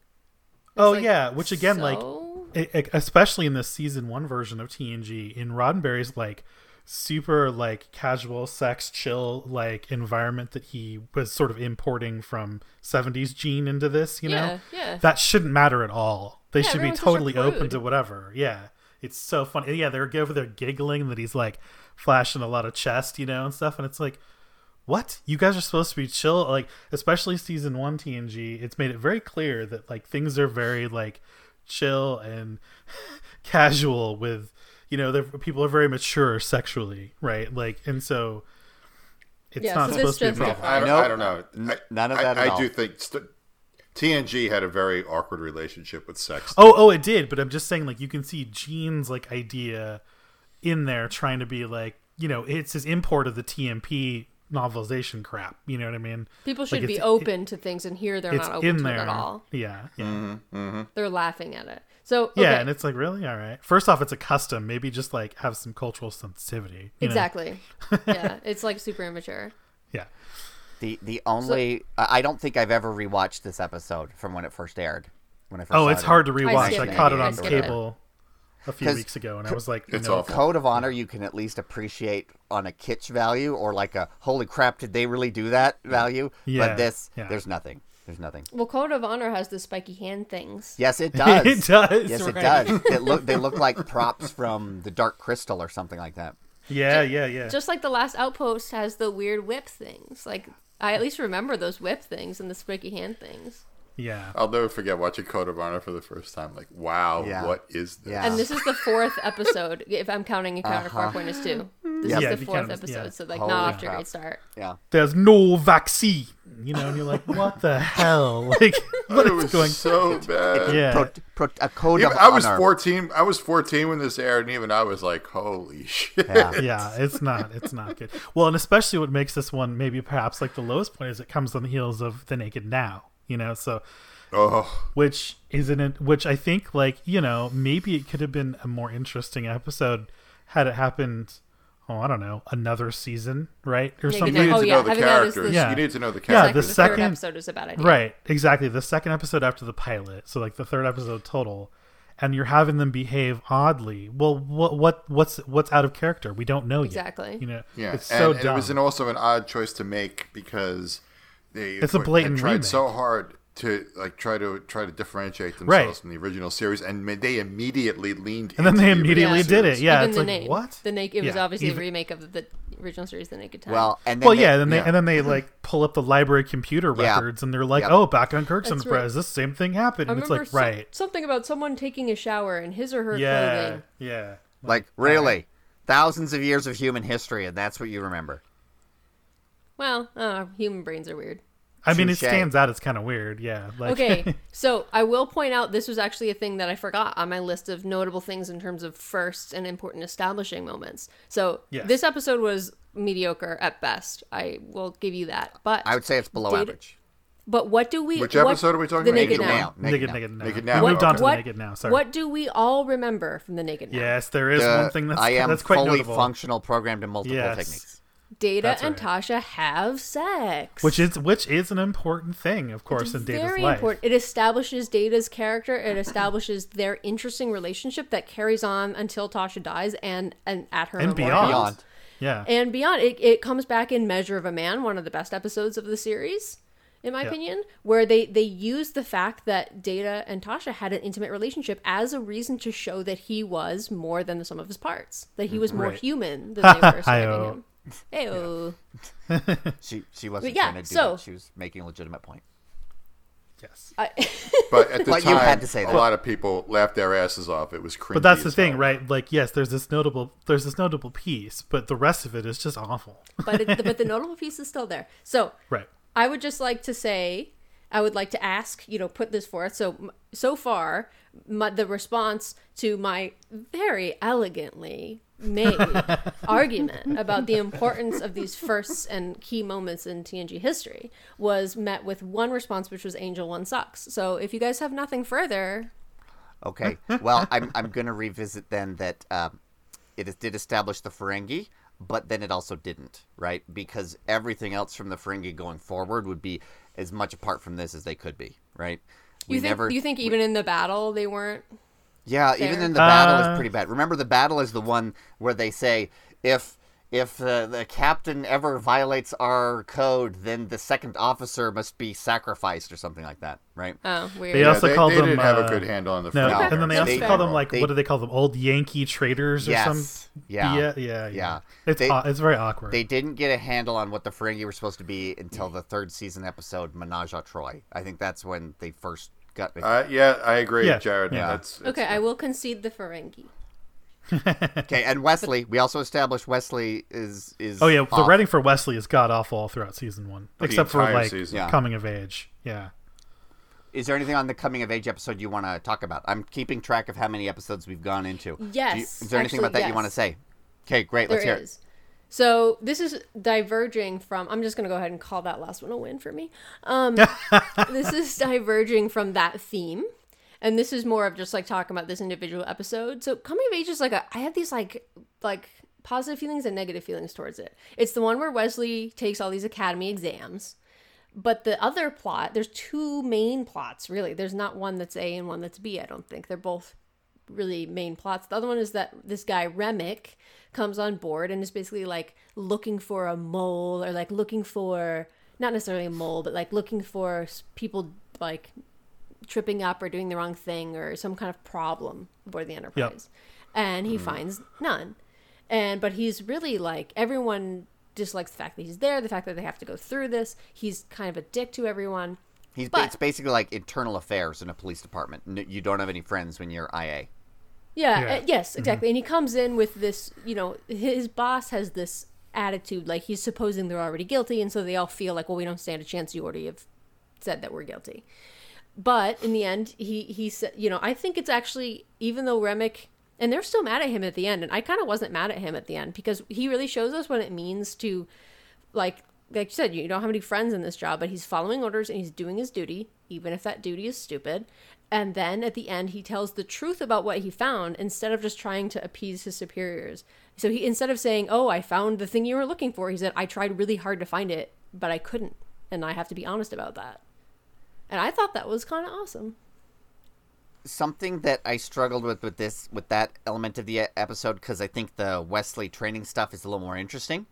oh like, yeah, which again, like so? it, it- especially in the season one version of TNG, in Roddenberry's like super like casual sex chill like environment that he was sort of importing from 70s gene into this you know? Yeah, yeah. that shouldn't matter at all. They Yeah, should be everyone's such a totally open to whatever. Yeah. It's so funny yeah they're over there giggling that he's like flashing a lot of chest you know and stuff and it's like what? You guys are supposed to be chill? Like especially season one tng it's made it very clear that like things are very like chill and casual with you know they're- people are very mature sexually right like and so it's Yeah, not so supposed to be a problem I don't, Nope. I don't know. N- I- none of I- that at I, all. do think st- TNG had a very awkward relationship with sex. Oh, oh, it did. But I'm just saying, like, you can see Gene's like idea in there, trying to be like, you know, it's his import of the TMP novelization crap. You know what I mean? People should Like, be it's- open to things, and here they're not open in to there it at all. Yeah, yeah, mm-hmm, mm-hmm. They're laughing at it. So okay. yeah. And it's like, really, all right. First off, it's a custom. Maybe just like have some cultural sensitivity. you know? exactly. yeah, it's like super immature. Yeah. The the only I I don't think I've ever rewatched this episode from when it first aired. When I first Oh, it's it. hard to rewatch. I, skip it. caught it I on skip it. cable. a few weeks ago, and I was like, It's no, awful. Code of Honor you can at least appreciate on a kitsch value or like a holy crap did they really do that value. Yeah, But this yeah. there's nothing. There's nothing. Well, Code of Honor has the spiky hand things. Yes, it does. it does. Yes, it does. It look they look like props from the Dark Crystal or something like that. Yeah, yeah, yeah. Just like the last Outpost has the weird whip things. Like I at least remember those whip things and the spiky hand things. Yeah. I'll never forget watching Code of Honor for the first time. Like, wow, Yeah. what is this? Yeah. And this is the fourth episode, if I'm counting Encounter Uh-huh. Farpoint as two. This Yep. Yeah, is if the fourth count it as- episode, yeah. so like Holy not off to a great start. Yeah. There's no vaccine. You know, and you're like, what the hell? Like, what it is was going? so bad. Yeah. Pro, pro, a code Even, of I was honor. 14. I was 14 when this aired, and even I was like, "Holy shit!" Yeah. yeah, it's not. It's not good. Well, and especially what makes this one maybe perhaps like the lowest point is it comes on the heels of the Naked Now. You know, so Oh, which isn't it? Which I think like you know maybe it could have been a more interesting episode had it happened. Oh, I don't know, another season, right, or Naked something. you need Oh, to yeah, the having that as characters. Yeah. You need to know the Yeah, characters. the the second- third episode is a bad idea. Right, exactly. The second episode after the pilot, so like the third episode total, and you're having them behave oddly. Well, what what what's what's out of character? We don't know Exactly. yet. You know, Yeah, it's and, so and dumb. it was an, also an odd choice to make because they It's a had blatant tried remake. so hard to like try to try to differentiate themselves Right. from the original series, and they immediately leaned. and then they the immediately original did it. Yeah, Even it's the like name. what? The naked. It was obviously even- a remake of the original series, The Naked Time. Well, and then Well, they- yeah, and they yeah. and then they like pull up the library computer Yeah. records, and they're like, Yep. "Oh, back on Kirk's That's Enterprise, right. this same thing happened." I And it's remember like, so- right? something about someone taking a shower in his or her Yeah, clothing. yeah. like really thousands of years of human history, and that's what you remember. Well, uh, human brains are weird. I mean, it Touche. stands out. It's kind of weird. Yeah. Like, Okay, so I will point out this was actually a thing that I forgot on my list of notable things in terms of first and important establishing moments. So Yes. this episode was mediocre at best. I will give you that. But I would say it's below Data- average. but what do we? Which what- episode are we talking the about? Naked, Naked Now. Now. naked, Now. naked now. Naked We Now. moved on to What, the naked now. Sorry. what do we all remember from the Naked Now? Yes, there is Uh, one thing that's I am that's quite fully notable, functional, programmed in multiple Yes. techniques. Data That's and right. Tasha have sex. which is which is an important thing, of course, in Data's It's very life. important. It establishes Data's character. It establishes their interesting relationship that carries on until Tasha dies and and at her And beyond. Beyond. Yeah, and beyond. It, it comes back in Measure of a Man, one of the best episodes of the series, in my Yeah. opinion, where they they use the fact that Data and Tasha had an intimate relationship as a reason to show that he was more than the sum of his parts, that he was more Right. human than they were describing Hi-oh. him. Ew. She she wasn't yeah, trying to do so- that. She was making a legitimate point. yes. I, But at the But you time, had to say a that. lot of people laughed their asses off. It was cringy. But that's the thing, hell. right? Like, yes, there's this notable, there's this notable piece, but the rest of it is just awful. but it, but the notable piece is still there. So right. I would just like to say, I would like to ask, you know, put this forth. So, so far, my, the response to my very elegantly made argument about the importance of these firsts and key moments in TNG history was met with one response, which was Angel One sucks. So, if you guys have nothing further, Okay. Well, I'm I'm gonna revisit then that um, it is- did establish the Ferengi, but then it also didn't, right? Because everything else from the Ferengi going forward would be as much apart from this as they could be, right? you think you think even in the battle they weren't Yeah, even Fair. in the battle Uh, is pretty bad. Remember, the battle is the one where they say if if uh, the captain ever violates our code, then the second officer must be sacrificed or something like that, right? oh weird. They Yeah, also they, called they them, didn't have uh, a good handle on the. No, Ferengi and then they also parents. fair. call them like, They- what do they call them? Old Yankee traders or Yes. some? Yeah. yeah, yeah, Yeah. It's They- aw- it's very awkward. They didn't get a handle on what the Ferengi were supposed to be until the third season episode, Ménage à Troi. I think that's when they first got. Uh, yeah, I agree, Yeah. Jared. Yeah. That's, okay, I will concede the Ferengi. okay, and Wesley. We also established Wesley is is. oh yeah, the off. writing for Wesley is god awful throughout season one, except for like season. Coming of age. Yeah. Is there anything on the coming of age episode you want to talk about? I'm keeping track of how many episodes we've gone into. Do you- Yes, is there anything actually, about that you want to say? Okay, great. Let's hear is. So this is diverging from. I'm just gonna go ahead and call that last one a win for me. Um, this is diverging from that theme, and this is more of just like talking about this individual episode. So coming of age is like a. I have these like like positive feelings and negative feelings towards it. It's the one where Wesley takes all these academy exams. But the other plot, there's two main plots, really. There's not one that's A and one that's B, I don't think. They're both really main plots. The other one is that this guy Remmick comes on board and is basically like looking for a mole or like looking for not necessarily a mole, but like looking for people like tripping up or doing the wrong thing or some kind of problem aboard the Enterprise. And he hmm. finds none. And but he's really like everyone dislikes the fact that he's there, the fact that they have to go through this. He's kind of a dick to everyone. He's But- it's basically like internal affairs in a police department. You don't have any friends when you're IA. Yeah, Yeah. uh, yes, exactly. And he comes in with this, you know, his boss has this attitude like he's supposing they're already guilty, and so they all feel like, well, we don't stand a chance. You already have said that we're guilty. But in the end, he he said, you know, I think it's actually even though Remmick and they're still mad at him at the end, and I kind of wasn't mad at him at the end because he really shows us what it means to, like, like you said, you don't have any friends in this job, but he's following orders and he's doing his duty, even if that duty is stupid. And then at the end, he tells the truth about what he found instead of just trying to appease his superiors. So he instead of saying, "Oh, I found the thing you were looking for," he said, "I tried really hard to find it, but I couldn't, and I have to be honest about that." And I thought that was kind of awesome. Something that I struggled with with this with that element of the episode because I think the Wesley training stuff is a little more interesting.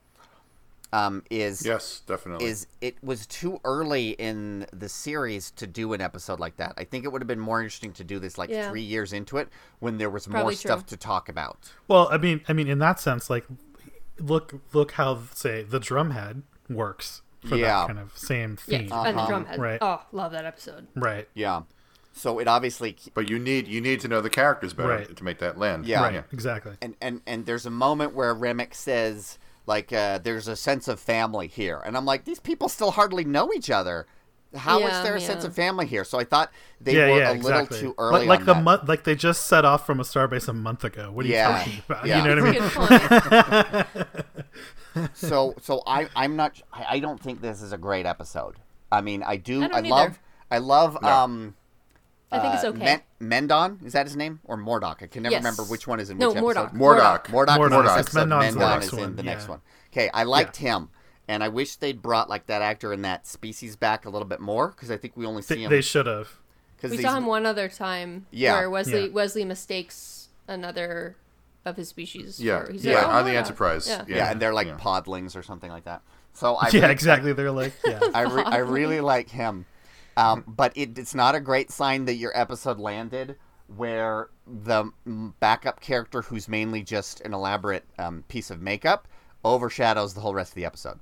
Um, is Yes, definitely. is it was too early in the series to do an episode like that. I think it would have been more interesting to do this like Yeah. three years into it when there was more Probably stuff to talk about. Well, I mean, I mean, in that sense, like, look, look how say the drumhead works for Yeah. that kind of same Yeah, theme, and the Uh-huh. drumhead. Right. Oh, love that episode. right? Yeah. So it obviously but you need you need to know the characters better Right. to make that land. Yeah. Right, exactly. and and and there's a moment where Remmick says like uh, there's a sense of family here, and I'm like these people still hardly know each other. How is Yeah, there a sense of family here? So I thought they yeah, were yeah, a little exactly. too early. Like, like on the month, like they just set off from a starbase a month ago. What are Yeah, you talking about? yeah. You know what I mean? a good point. so so I I'm not I I don't think this is a great episode. I mean I do I I, love. I love No. um I think it's uh, okay. Men- Mendon is that his name or Mordock? I can never Yes. remember which one is in No, which Mordock. episode. Mordok. Mordock, Mordok. is in this It's. Mendon's Mendon is in one, the next one. Okay, I liked him, and I wish they'd brought like that actor in that species back a little bit more because I think we only see They, him they should have. because We saw him one other time Yeah. where Wesley Yeah. Wesley mistakes another of his species. Yeah, for- he's yeah, like, "Oh, on the Mordock." Enterprise. Yeah. yeah. and they're like yeah. podlings or something like that. So I yeah, really- exactly. They're like, yeah, I, re- I really like him. Um, but it, it's not a great sign that your episode landed where the backup character, who's mainly just an elaborate um, piece of makeup, overshadows the whole rest of the episode.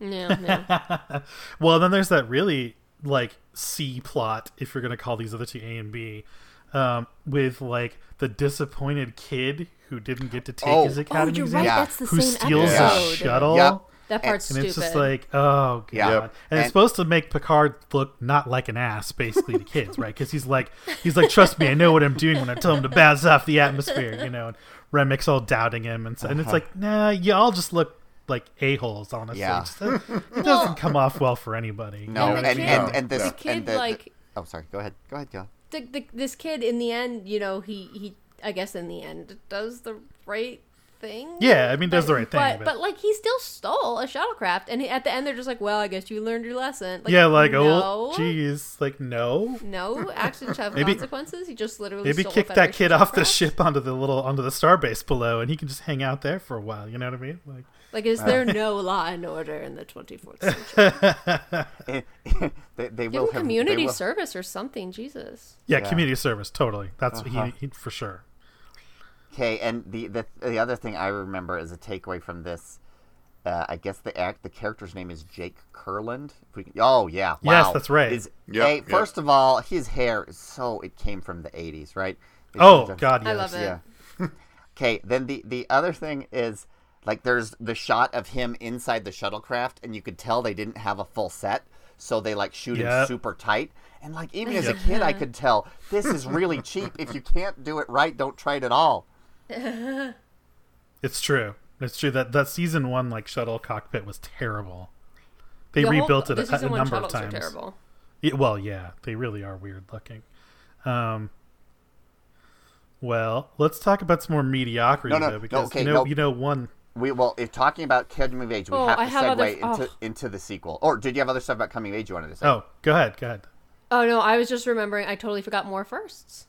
Yeah, yeah. Well, then there's that really like C plot, if you're gonna call these other two A and B, um, with like the disappointed kid who didn't get to take Oh. his oh, academy you're exam, right. Yeah. That's the who same steals Yeah. the shuttle. Yep. That part's And stupid. it's just like, oh god, Yeah. and, And- it's supposed to make Picard look not like an ass, basically to kids, right? Because he's like, he's like, trust me, I know what I'm doing when I tell him to bounce off the atmosphere, you know. And Remmick's all doubting him, and so, and it's uh-huh. like, nah, y'all just look like a holes, honestly. Yeah. It, just, it doesn't come off well for anybody. No, And and and, and, this the kid, and the, the- like- oh sorry, go ahead, go ahead, go. the, the, this kid in the end, you know, he he I guess in the end does the right thing. Yeah, I mean, does the right thing, But, but- but like he still stole a shuttlecraft, and he, at the end they're just like, well, I guess you learned your lesson. Like, yeah, like, oh, no, oh, geez, like no. no actions have Maybe- consequences. He just literally Maybe stole a kick that kid off the ship onto the little onto the starbase below, and he can just hang out there for a while. You know what I mean? Like, Like, is there uh, no law and order in the 24th century? Eh, eh, they, they Give will him have community they will, service or something. Jesus. yeah, Yeah. community service, totally. That's Uh-huh. he, he for sure. Okay, and the, the the other thing I remember as a takeaway from this, uh, I guess the act the character's name is Jake Kurland. If we can- oh yeah, Yes, that's right. Is Yep, hey, yep. first of all, his hair is so it came from the '80s, right? They Oh should've- God, yes. I love it. Yeah. Okay, then the the other thing is like there's the shot of him inside the shuttlecraft, and you could tell they didn't have a full set, so they like shoot him super tight. And like even as a kid, I could tell this is really cheap. If you can't do it right, don't try it at all. It's true. It's true that that season one like shuttle cockpit was terrible. They The whole- rebuilt it the a, a number of times. terrible. Yeah, well, yeah, they really are weird looking. Um, well, let's talk about some more mediocrity No, no, though, no, okay, you know, no. you know, one. We well, if talking about coming of age, we Oh, have to I have segue other- into oh. into the sequel. Or did you have other stuff about coming of age you wanted to say? Oh, go ahead, go ahead. Oh no, I was just remembering. I totally forgot more firsts.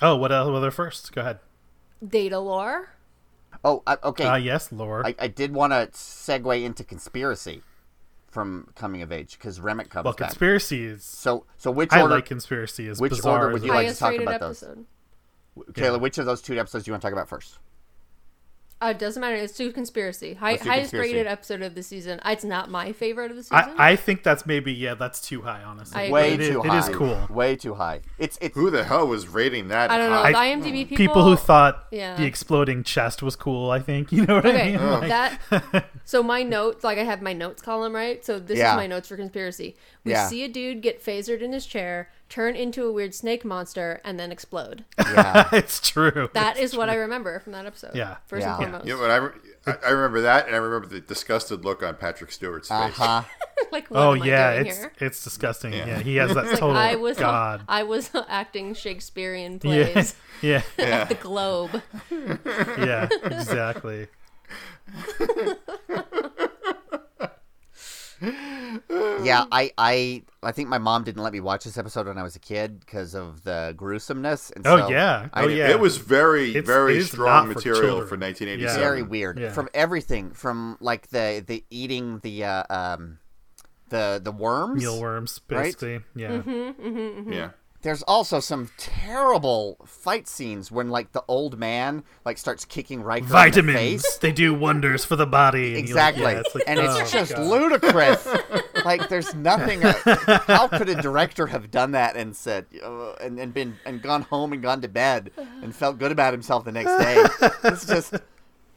Oh, what other first? Go ahead. Data lore. Oh, I, okay. Ah, yes, lore. I, I did want to segue into conspiracy from coming of age because Remmick comes well, back. conspiracies. So, so which I order, like conspiracy as which bizarre order would you like to talk rated about those? Kayla, Yeah. Which of those two episodes do you want to talk about first? Uh, it doesn't matter. It's do conspiracy. High, Let's highest conspiracy. rated episode of the season. It's not my favorite of the season. I, I think that's maybe yeah, that's too high. Honestly, I. Way It is- too It high. is cool. Way too high. It's it's Who the hell was rating that? I don't know. high? I- the IMDb people. People, who thought Yeah. the exploding chest was cool, I think. You know what I mean? Like- that. So my notes, like I have my notes column, right? So this Yeah. is my notes for conspiracy. We Yeah. see a dude get phasered in his chair, turn into a weird snake monster, and then explode. yeah. it's true. That is what I remember from that episode. Yeah. First Yeah. and foremost. Yeah, but I, re- I, I remember that, and I remember the disgusted look on Patrick Stewart's face. Uh huh. like, what oh am yeah, I doing it's here? it's disgusting. Yeah. Yeah, he has that Like, total I was god. I was acting Shakespearean Yeah, plays yeah, at the Globe. yeah, exactly. Yeah, I, I I think my mom didn't let me watch this episode when I was a kid because of the gruesomeness. And Oh so yeah, I- oh yeah. It was very, It's- very strong not for material children. for 1987. Yeah. very weird Yeah. from everything from like the the eating the uh, um the the worms. mealworms, Right? basically. Yeah, Mm-hmm. Yeah. There's also some terrible fight scenes when like the old man like starts kicking Riker in the vitamins. face. They do wonders for the body. And you're like, Exactly, yeah, it's like, and oh, it's just God. ludicrous. like, there's nothing. how could a director have done that and said, uh, and and been and gone home and gone to bed and felt good about himself the next day? It's just.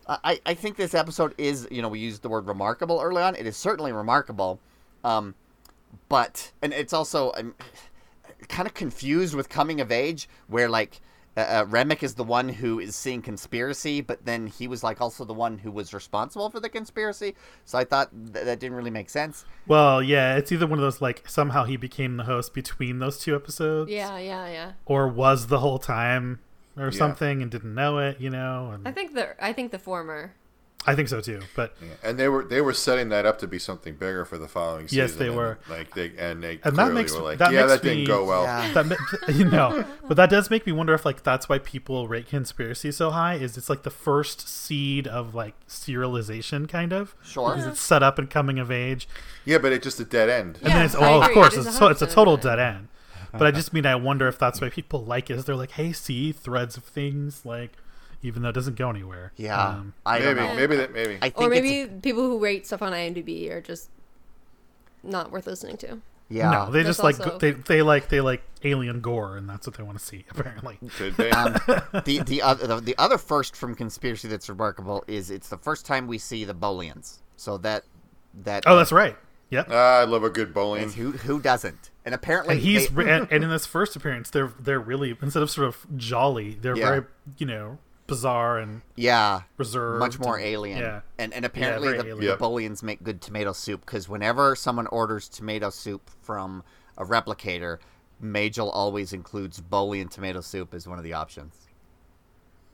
I, I think this episode is, you know, we used the word remarkable early on. It is certainly remarkable, um, but and it's also I'm kind of confused with coming of age, where like uh, uh, Remmick is the one who is seeing conspiracy, but then he was like also the one who was responsible for the conspiracy. So I thought th- that didn't really make sense. Well, yeah, it's either one of those like somehow he became the host between those two episodes, Yeah, yeah, yeah. or was the whole time or Yeah. something and didn't know it. You know, and I think the I think the former. I think so too. But Yeah. And they were they were setting that up to be something bigger for the following season. Yes, they and, were. Like they and they And that makes- were like, that yeah, makes that didn't me- go well. Yeah. that you know, but that does make me wonder if like that's why people rate conspiracy so high. Is it's like the first seed of like serialization, kind of. Sure. Because it's set up and coming of age, Yeah, but it's just a dead end. and Yeah, then it's I well, of course, It is it's, so, it's a total dead dead end. But I just mean I wonder if that's why people like it. Is they're like, hey, see threads of things like, even though it doesn't go anywhere. Yeah, Um, I don't maybe, know. maybe that, maybe. I think Or maybe it's, people who rate stuff on IMDb are just not worth listening to. yeah. no, they That's just like also- they they like they like alien gore, and that's what they want to see. Apparently, Um, the the other the, the other first from conspiracy that's remarkable is it's the first time we see the Bolians. So that that oh, that's right. Yep. Ah, I love a good bowling. who who doesn't? And apparently and he's they- and, and in this first appearance they're they're really instead of sort of jolly they're Yeah. very you know bizarre and yeah reserved much more and- alien. yeah And and apparently very the, alien. the Yep. Bolians make good tomato soup because whenever someone orders tomato soup from a replicator, Majel always includes Bolian tomato soup as one of the options.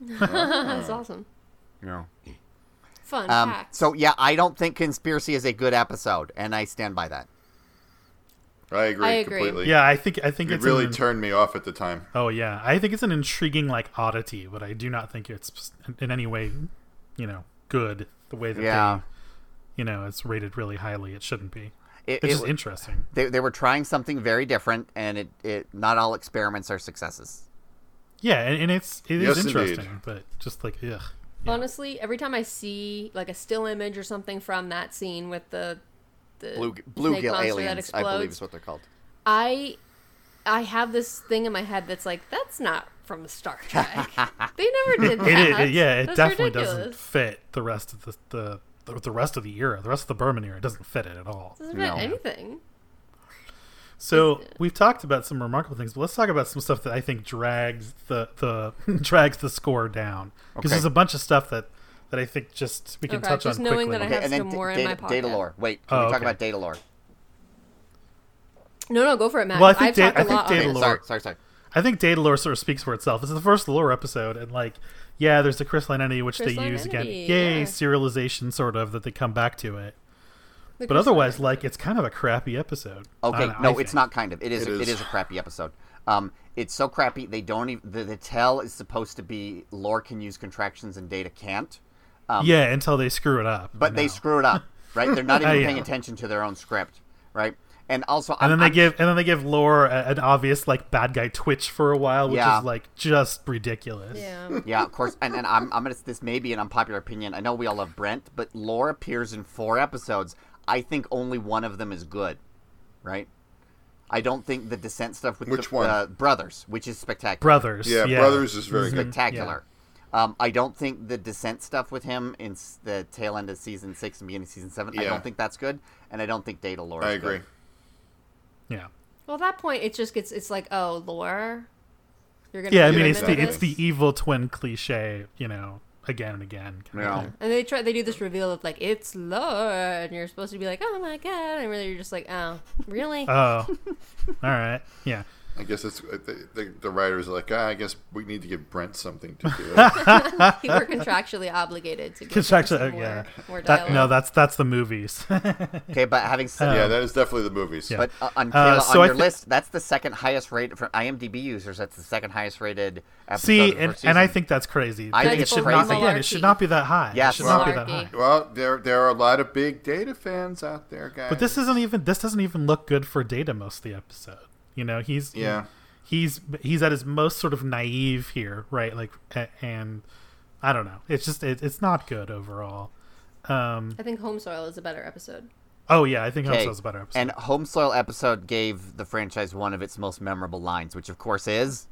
That's awesome. Yeah. Fun Um, fact. so yeah, I don't think conspiracy is a good episode, and I stand by that. I agree I agree. completely. yeah i think i think It it's really an, turned me off at the time. oh yeah i think it's an intriguing like oddity but i do not think it's in any way you know good the way that Yeah. they you know it's rated really highly it shouldn't be It, it's it- just interesting they, they were trying something very different, and it, it not all experiments are successes. yeah and, and it's it is Yes, indeed. interesting but just like ugh Honestly, every time I see like a still image or something from that scene with the the Blue, snake bluegill monster aliens, I believe is what they're called. I I have this thing in my head that's like that's not from Star Trek. they never did that. it, is- it- yeah it That's definitely doesn't fit the rest of the, the the the rest of the era the rest of the Berman era it doesn't fit it at all Doesn't No. fit anything. So we've talked about some remarkable things, but let's talk about some stuff that I think drags the the drags the score down because Okay. there's a bunch of stuff that that I think just we can Okay, touch just on knowing quickly. that I have and then some d- more in data, my data lore. Wait, can Oh, we talk okay. about data lore? No, no, go for it, Matt. Well, I think I've da- talked I a think lot data on lore- Sorry, sorry, sorry. I think Data Lore sort of speaks for itself. It's the first lore episode, and like, yeah, there's the crystalline entity which they Crystalline use again. Yay, yeah. serialization sort of that they come back to it. The But otherwise, Entity. like, it's kind of a crappy episode. Okay, I- I no, it's not kind of. It is. It It is. is a crappy episode. Um, it's so crappy. They don't even the, the tell is supposed to be lore can use contractions and data can't. Um, yeah, until they screw it up. but they No. screw it up, right? They're not even Yeah. paying attention to their own script, right? And also, And then I'm- they I'm- give and then they give Lore a, an obvious like bad guy twitch for a while, which Yeah. is like just ridiculous. Yeah. Yeah, of course. And, and I'm, I'm gonna. This may be an unpopular opinion. I know we all love Brent, but Lore appears in four episodes. I think only one of them is good, right? I don't think the descent stuff with Which the one? Uh, brothers, which is spectacular, Brothers. Yeah, Yeah, Brothers is very good. spectacular. Um, I don't think the descent stuff with him in the tail end of season six and beginning of season seven. I don't think that's good, and I don't think Data Lore. I agree. Good. Yeah. Well, at that point, it just gets. It's like, oh, lore. You're gonna. Yeah, I mean it's into the it's the evil twin cliche, you know, again and again. Yeah. And they try. They do this reveal of like it's lore, and you're supposed to be like, oh my god, and really you're just like, oh, really? Oh. All right. Yeah. I guess it's uh, the, the, the writers are like, ah, I guess we need to give Brent something to do. you were contractually obligated to. give him Contractually, some uh, more, yeah. More That, no, that's that's the movies. Okay, but having said yeah, that is definitely the movies. Yeah. But uh, on, Uh, Kayla, so on your thi- list, that's the second highest rated for IMDb users. That's the second highest rated episode. See, of and, and I think that's crazy. I It- think it should crazy. not again. It should not be that high. Yes. It should not be that high. Well, there there are a lot of big data fans out there, guys. But this isn't even this doesn't even look good for Data most of the episode. You know, he's Yeah. he's he's at his most sort of naive here, right? Like, and I don't know. It's just it, it's not good overall. Um. I think Home Soil is a better episode. Oh yeah, I think Okay, Homesoil's a better episode. And Home Soil episode gave the franchise one of its most memorable lines, which of course is,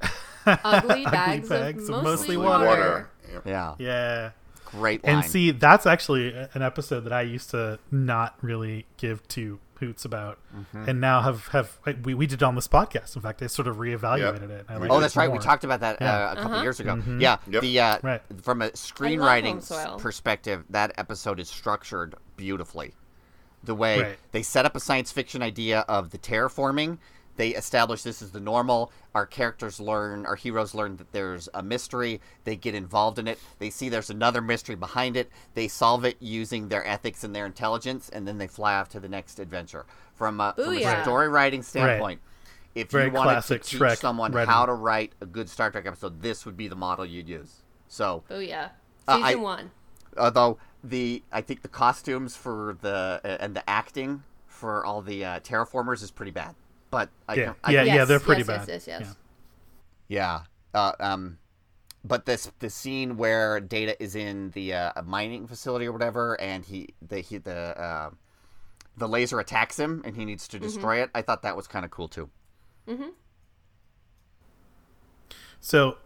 Ugly bags, bags of of mostly, mostly water. water. Yeah. yeah, yeah. great line. And see, that's actually an episode that I used to not really give two hoots about, Mm-hmm. and now have have like, we we did it on this podcast. In fact, I sort of reevaluated it. and I We like oh, it that's right. We talked about that Yeah. uh, a couple Uh-huh. years ago. Mhm. Yeah, Yep. the uh, Right. from a screenwriting perspective, that episode is structured beautifully. The way Right. they set up a science fiction idea of the terraforming, they establish this is the normal. Our characters learn, our heroes learn that there's a mystery. They get involved in it. They see there's another mystery behind it. They solve it using their ethics and their intelligence, and then they fly off to the next adventure. From a, from a story writing standpoint, if Very you wanted to teach Trek someone writing. how to write a good Star Trek episode, this would be the model you'd use. So, Oh yeah, Uh, season I- one. although the I think the costumes for the uh, and the acting for all the uh, terraformers is pretty bad. But I Yeah, can, I yeah, can- yeah. They're pretty yes, bad. Yes, yes, yes. yeah. Uh, um, but this the scene where Data is in the uh, mining facility or whatever, and he the he the uh, the laser attacks him, and he needs to destroy it. I thought that was kind of cool too. Mm-hmm. So,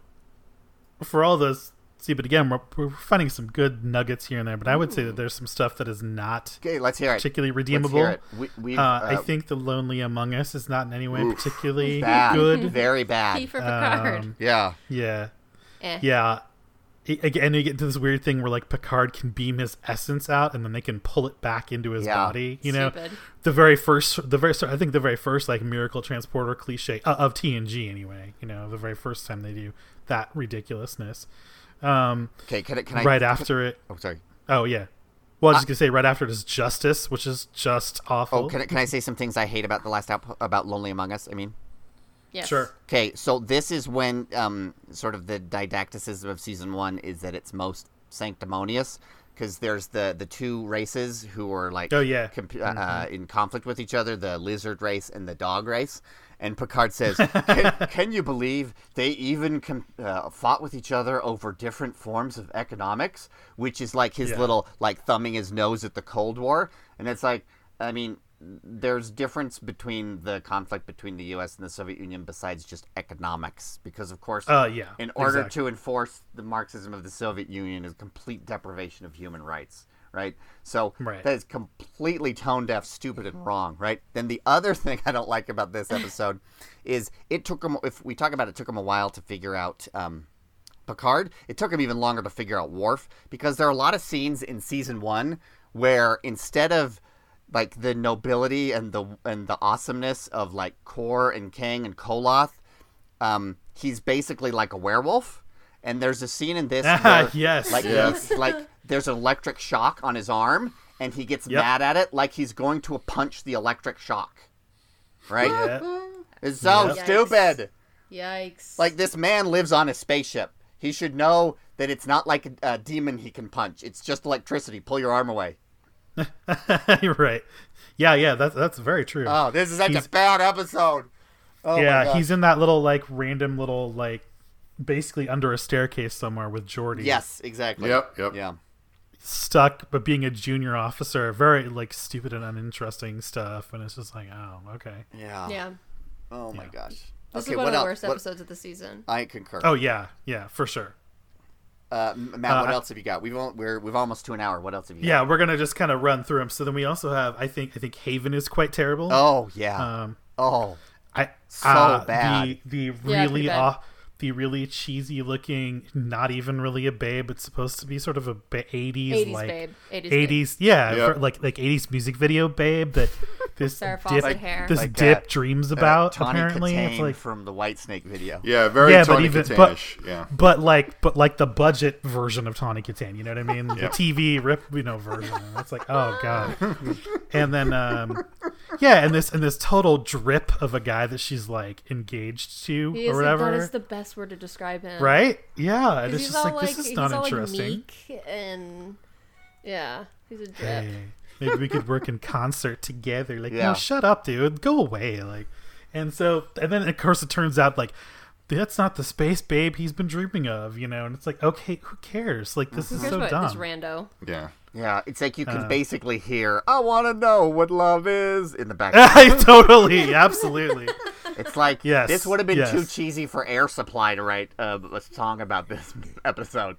for all those, see, but again, we're, we're finding some good nuggets here and there. But I would say that there's some stuff that is not Okay, let's hear it. particularly Let's redeemable. hear it. We, we've, Uh, I uh, think the Lonely Among Us is not in any way Oof. particularly bad, good. very bad. Um, Yeah. yeah, eh. yeah. Again, you get into this weird thing where like Picard can beam his essence out, and then they can pull it back into his Yeah. body. You know, Stupid. the very first, the very, I think the very first like miracle transporter cliche uh, of TNG anyway. You know, the very first time they do that ridiculousness. Um, Okay, can I? Can I right can- after it, Oh, sorry. oh yeah. Well, I was just gonna say right after it is Justice, which is just awful. Oh, can I, can I say some things I hate about the last app about Lonely Among Us? I mean, Yes. Sure. okay, so this is when um, sort of the didacticism of season one is that it's most sanctimonious because there's the the two races who are like Oh, yeah. comp- uh, uh, in conflict with each other, the lizard race and the dog race. And Picard says, "Can, can you believe they even com- uh, fought with each other over different forms of economics?" Which is like his Yeah. little like thumbing his nose at the Cold War, and it's like, I mean, there's difference between the conflict between the U.S. and the Soviet Union besides just economics, because of course, Uh, yeah, in order exactly. to enforce the Marxism of the Soviet Union is complete deprivation of human rights, right? So Right. that is completely tone deaf, stupid, and wrong, right? Then the other thing I don't like about this episode is it took them. If we talk about it, it took them a while to figure out. Um, Picard, it took him even longer to figure out Worf because there are a lot of scenes in season one where instead of like the nobility and the and the awesomeness of like Kor and Kang and Koloth, um, he's basically like a werewolf. And there's a scene in this where, yes. like Yes. he's- like there's an electric shock on his arm, and he gets Yep. mad at it like he's going to punch the electric shock. Right? Yeah. It's so Yep. stupid. Yikes. Like this man lives on a spaceship. He should know that it's not like a, a demon he can punch. It's just electricity. Pull your arm away. You're right. Yeah, yeah, that's that's very true. Oh, this is such He's- a bad episode. Oh my yeah, God. he's in that little like random little like basically under a staircase somewhere with Geordi. Yes, exactly. Yep, yep. Yeah. Stuck, but being a junior officer, very like stupid and uninteresting stuff, and it's just like, oh, okay. Yeah. yeah. Oh my Yeah. gosh. This okay, is one what of the else? worst What- episodes of the season. I concur. Oh yeah, yeah, for sure. Uh, M- Matt, what Uh, else have you got? We've al- we're we've almost to an hour. What else have you Yeah, got? we're gonna just kind of run through them. So then we also have, I think, I think Haven is quite terrible. Oh yeah. Um, oh. I So uh, bad. The the really pretty bad. off, the really cheesy looking, not even really a babe. It's supposed to be sort of a ba- 80s, 80s like babe. 80s, babe. 80s, yeah, Yep. for- like like 80s music video babe that this dip, Fawcett hair. this Like dip that, dreams Uh, about. Tawny apparently, Kitaen it's like from the Whitesnake video. Yeah, very Yeah, but Tony even- Katanish. yeah. but like but like the budget version of Tawny Kitaen, you know what I mean? The TV rip, you know, version. It's like, oh god. and then um yeah, and this and this total drip of a guy that she's like engaged to He or is, whatever. that is the best word to describe him. right? Yeah, and 'Cause it's just all like, like, this is not interesting. like meek and yeah, he's a drip. Hey, maybe we could work in concert together. Like, Yeah. no, shut up, dude. Go away. Like, and so, and then of course it turns out like that's not the space babe he's been dreaming of, you know. And it's like, okay, who cares? Like, this Who is cares so dumb. this rando? Yeah. Yeah, it's like you can Uh, basically hear "I want to know what love is" in the background. totally, absolutely. it's like Yes, this would have been yes. too cheesy for Air Supply to write uh, a song about this episode.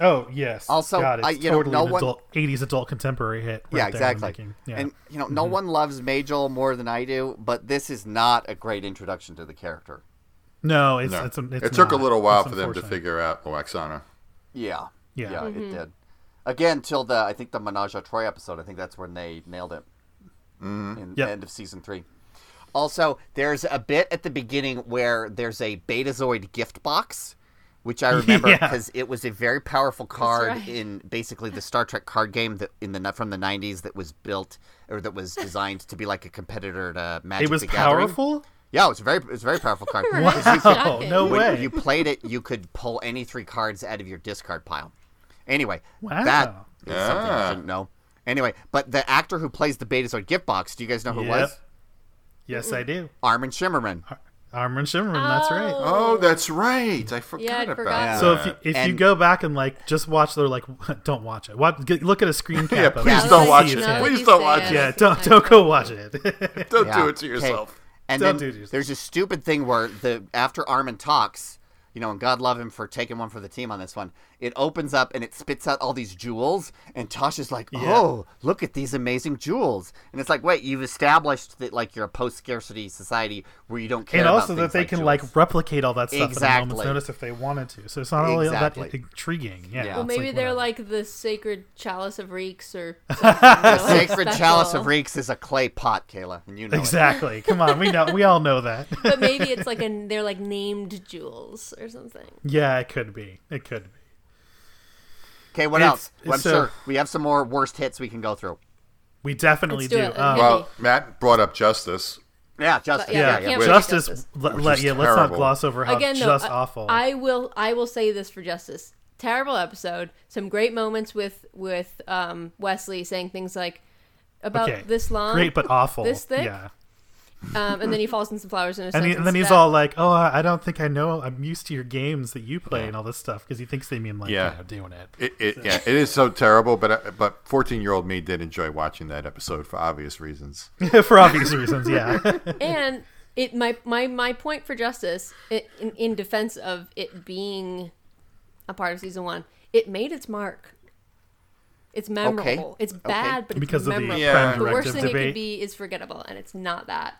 Oh yes. Also, God, it's I- you know, totally no an one- adult, '80s adult contemporary hit. right yeah, they're exactly. making. Yeah. Mm-hmm. And you know, no one loves Majel more than I do, but this is not a great introduction to the character. no, it's No. it's, it's it took a little while It's for them to figure out Lwaxana. Yeah, Yeah. yeah, Mm-hmm. it did. Again, till the I think the Ménage à Troi episode. I think that's when they nailed it. In Yep. the end of season three. Also, there's a bit at the beginning where there's a Betazoid gift box, which I remember Yeah. because it was a very powerful card right. in basically the Star Trek card game that in the from the '90s that was built or that was designed to be like a competitor to Magic It was the Gathering. powerful. Yeah, it was a very it was a very powerful card. Right. Because you could- Oh no when way! you played it, you could pull any three cards out of your discard pile. Anyway, Wow. that is something you shouldn't know. Anyway, but the actor who plays the Betazoid gift box, do you guys know who it Yep. was? Yes, I do. Armin Shimerman. Armin Shimerman. That's right. Oh, oh, that's right. I forgot Yeah, about forgotten. that. So if you, if you go back and like just watch, they're like, don't watch it. Watch, get, look at a screen cap. Yeah, of please it. don't See watch if it. it's Now him. that Please don't watch it, it. Yeah, don't don't go watch it. Don't Yeah. do it to Okay. yourself. And Don't then do this. there's a stupid thing where the after Armin talks, you know, and God love him for taking one for the team on this one. It opens up and it spits out all these jewels, and Tosh is like, "Oh, look at these amazing jewels!" And it's like, wait, you've established that like you're a post-scarcity society where you don't care. and about also that they like can jewels. like replicate all that stuff at a Exactly. moment's notice if they wanted to. So it's not really Exactly. that intriguing. Yeah. Yeah. Well, it's maybe they're whatever. like the sacred chalice of Rixx or The something. sacred chalice of Rixx is a clay pot, Kayla, and you know it. exactly. Come on, we know we all know that. But maybe it's like a they're like named jewels or something. yeah, it could be. It could be. Okay, what It's- else? Well, I'm so- sure we have some more worst hits we can go through. We definitely Let's do do. it. Um, Well, Matt brought up Justice. Yeah, Justice. yeah, yeah, I can't Which- forget justice. Justice. le- Which le- yeah, let's not gloss over how Again, just though, awful. I will I will say this for Justice. Terrible episode. Some great moments with with um, Wesley saying things like about okay, this long, great but awful. this thick? Yeah, um, and then he falls in some flowers in a and, he, and then he's that- all like, "Oh, I I don't think I know. I'm used to your games that you play and all this stuff," because he thinks they mean like, Yeah. you know, doing it. It, it, yeah, it is so terrible, but uh, but fourteen year old me did enjoy watching that episode for obvious reasons. for obvious reasons. Yeah, and it my my my point for justice i in, in defense of it being a part of season one it made its mark it's memorable it's bad but it's because of the Yeah. the worst directive thing it could be is forgettable and it's not that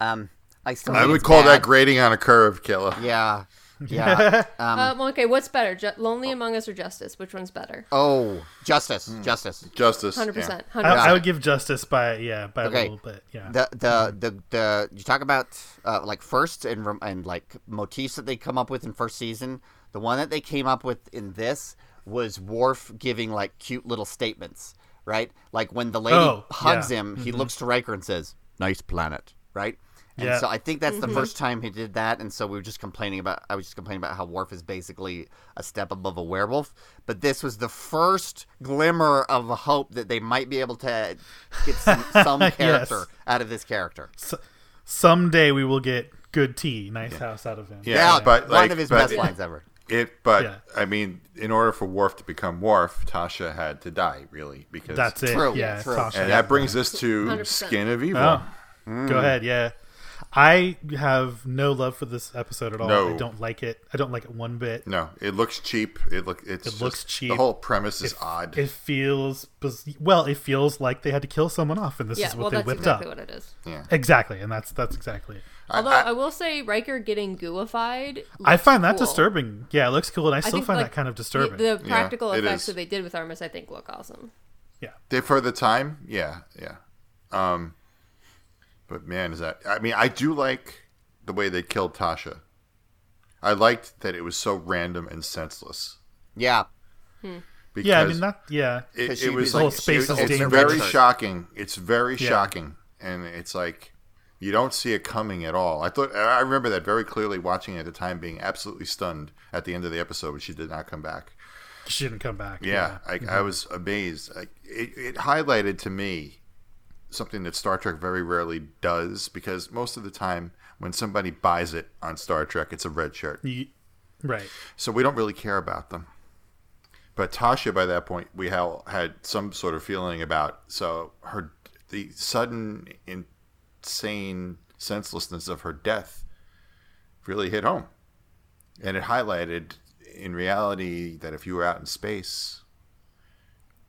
Um, I still. I think would it's call bad. that grading on a curve, killer. Yeah, yeah. um, uh, well, okay what's better Ju- lonely among us or justice which one's better oh, justice, justice. Justice. 100% I, I would give justice by yeah by Okay. a little bit. Yeah, The the the the you talk about uh, like first and and like motifs that they come up with in first season. The one that they came up with in this was Worf giving like cute little statements, right? Like when the lady Oh, hugs yeah. him, he looks to Riker and says, "Nice planet," right? And Yeah. so I think that's the mm-hmm. first time he did that, and so we were just complaining about. I was just complaining about how Worf is basically a step above a werewolf. But this was the first glimmer of a hope that they might be able to get some, some Yes. character out of this character. S- someday we will get good tea, nice house out of him. Yeah, but one of his best it- lines ever. It, but Yeah. I mean, in order for Worf to become Worf, Tasha had to die, really, because That's it. True, Yeah, true. Tasha. And that brings us to 100%. Skin of oh, Evil. Oh, go mm. ahead. Yeah, I have no love for this episode at all. No. I don't like it. I don't like it one bit. No, it looks cheap. It look it's It looks cheap. The whole premise is odd. It feels well. It feels like they had to kill someone off, and this Yeah, is well, what they that's whipped exactly up. what it is. yeah, Exactly, and that's that's exactly it. Although I- I, will say Riker getting gooified. I find that cool. disturbing. Yeah, it looks cool, and I still think, find like, that kind of disturbing. the practical it effects that they did with Armus, I think, look awesome. yeah, they for the time, yeah, yeah. Um, but man, is that? I mean, I do like the way they killed Tasha. I liked that it was so random and senseless. Yeah, hmm. Because yeah. I mean that. Yeah, it, 'Cause it was was like like- space it- is it's dangerous. very shocking. It's very Yeah. shocking, and it's like you don't see it coming at all. I thought I remember that very clearly watching it at the time, being absolutely stunned at the end of the episode when she did not come back. she didn't come back. Yeah, I, I was amazed. Like, it, it highlighted to me something that Star Trek very rarely does because most of the time when somebody buys it on Star Trek, it's a red shirt. You- right. So we don't really care about them. But Tasha, by that point, we ha- had some sort of feeling about. So her, the sudden, insane senselessness of her death really hit home. And it highlighted, in reality, that if you were out in space,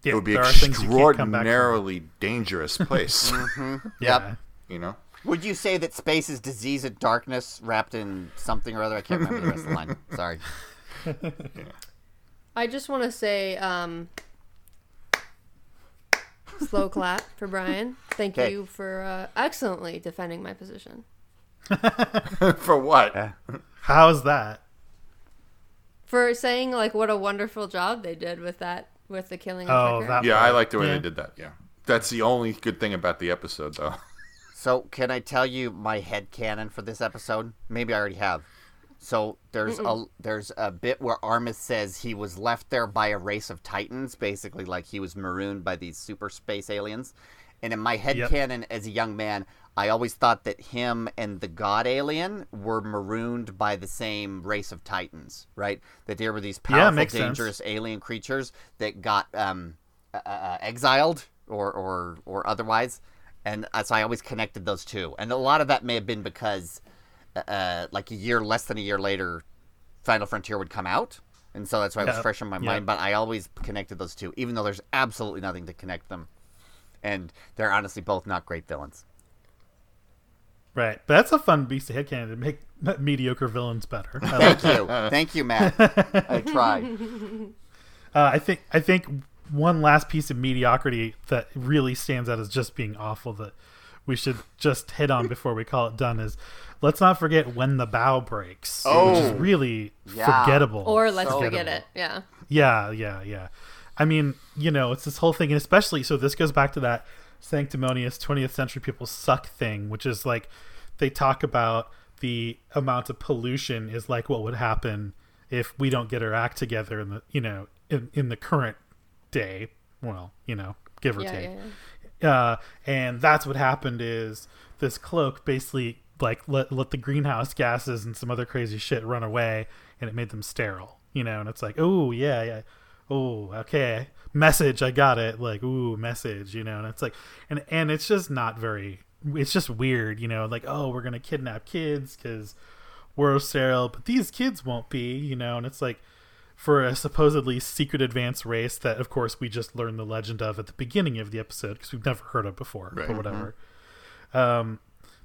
Yeah, it would be there are things you can't come back from. extraordinarily dangerous place. Yeah. Yep. you know? Would you say that space is disease and darkness wrapped in something or other? I can't remember the rest of the line. Sorry. I just want to say, um, slow clap for Brian. Thank Okay. you for uh, excellently defending my position. For what? How's that? For saying like what a wonderful job they did with that with the killing of Oh, Riker. that- Yeah, I like the way Yeah. they did that. Yeah. That's the only good thing about the episode, though. So, can I tell you my head canon for this episode? Maybe I already have. So there's a there's a bit where Armus says he was left there by a race of titans, basically like he was marooned by these super space aliens. And in my head Yep. canon as a young man, I always thought that him and the god alien were marooned by the same race of titans, right? That there were these Yeah, powerful, sense. dangerous alien creatures that got um, uh, uh, exiled or, or or otherwise, and uh, so I always connected those two. And a lot of that may have been because, uh, like a year, less than a year later, Final Frontier would come out, and so that's why it was Yeah, fresh in my yeah. mind. But I always connected those two, even though there's absolutely nothing to connect them, and they're honestly both not great villains. Right. But that's a fun beast of headcanon to make mediocre villains better. I like Thank you, thank you, Matt. I tried. Uh, I think I think one last piece of mediocrity that really stands out as just being awful that we should just hit on before we call it done is let's not forget when the bough breaks, which Oh. is really Yeah. forgettable. or let's So- forget it. Yeah. Yeah, yeah, yeah. I mean, you know, it's this whole thing, and especially so this goes back to that sanctimonious 20th century people suck thing, which is like they talk about the amount of pollution is like what would happen if we don't get our act together in the you know in, in the current day. Well, you know, give or Yeah, take. yeah, yeah. Uh, and that's what happened is this cloak basically like let, let the greenhouse gases and some other crazy shit run away and it made them sterile you know and it's like oh yeah yeah oh okay message i got it like ooh message you know and it's like and and it's just not very it's just weird you know like oh we're gonna kidnap kids because we're sterile but these kids won't be you know and it's like for a supposedly secret advanced race that of course we just learned the legend of at the beginning of the episode because we've never heard of before Right. or whatever um,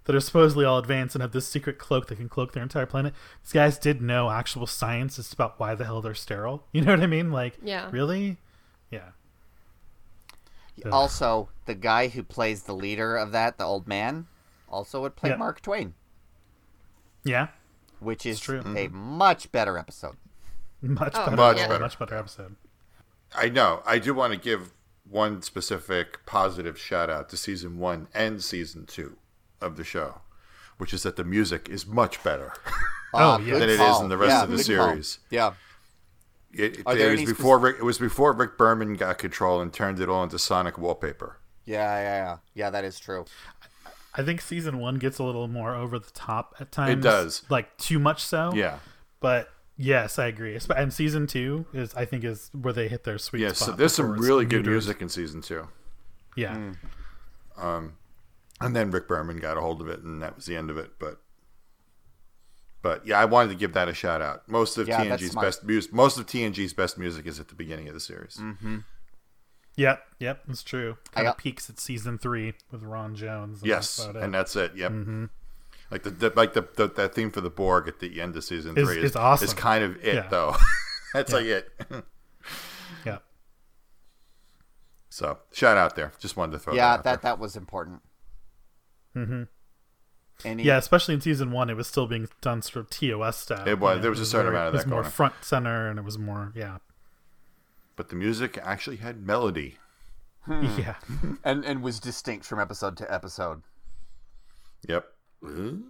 that are supposedly all advanced and have this secret cloak that can cloak their entire planet these guys did know actual science just about why the hell they're sterile you know what i mean like Yeah. really yeah Ugh. Also, the guy who plays the leader of that, the old man, also would play Yeah. Mark Twain, yeah which is true. a mm-hmm. much better episode. much Oh, better Much yeah. better. much better episode I know. I do want to give one specific positive shout out to season one and season two of the show. which is that the music is much better. Oh, Ah, yeah. Than it is in the rest Yeah, of the good call. series. Yeah. It, it, it was any before Rick, it was before Rick Berman got control and turned it all into Sonic wallpaper. Yeah, yeah, yeah. Yeah, that is true. I think season one gets a little more over the top at times. It does. like too much so. Yeah, but yes, I agree. And season two is, I think, is where they hit their sweet yeah. spot. So there's some really good music in season two, Yeah, Mm. And then Rick Berman got a hold of it, and that was the end of it. But but yeah, I wanted to give that a shout out. Most of Yeah, that's TNG's best music, most of TNG's best music is at the beginning of the series. Mm-hmm. yep, yep. That's true. I Kind of got- peaks at season three with Ron Jones. and Yes, that's it. and that's it. Yep. Mm-hmm. Like the, the like the, the that theme for the Borg at the end of season Is- three is is, awesome. is kind of it Yeah. though. that's like it. yeah. so shout out there. Just wanted to throw Yeah, that. out that there. that was important. Mm-hmm. Any, Yeah, especially in season one, it was still being done sort of TOS style. It was. There was a certain very- amount of It was more going on. front center, and it was more, yeah, But the music actually had melody. Hmm. yeah. and and was distinct from episode to episode. Yep. Well,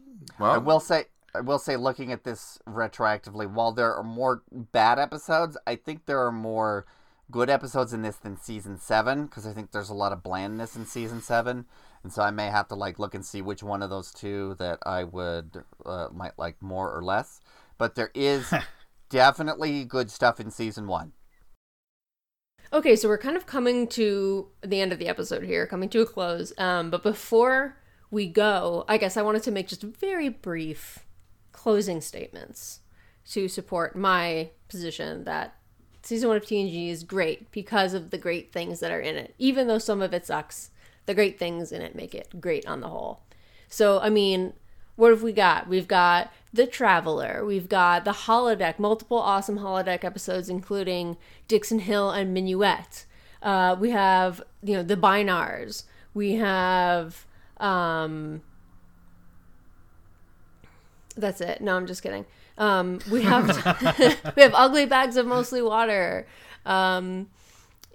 I Well, will say, I will say, looking at this retroactively, while there are more bad episodes, I think there are more good episodes in this than season seven because I think there's a lot of blandness in season seven, and so I may have to like look and see which one of those two that I would uh, might like more or less. But there is definitely good stuff in season one. Okay, so we're kind of coming to the end of the episode here, coming to a close. Um, but before we go, I guess I wanted to make just very brief closing statements to support my position that season one of TNG is great because of the great things that are in it. Even though some of it sucks, the great things in it make it great on the whole. So, I mean, what have we got? We've got The Traveler. We've got The Holodeck, multiple awesome Holodeck episodes, including Dixon Hill and Minuet. Uh, we have, you know, The Bynars. We have, um, that's it. No, I'm just kidding. Um, we have, we have Ugly Bags of Mostly Water. Um,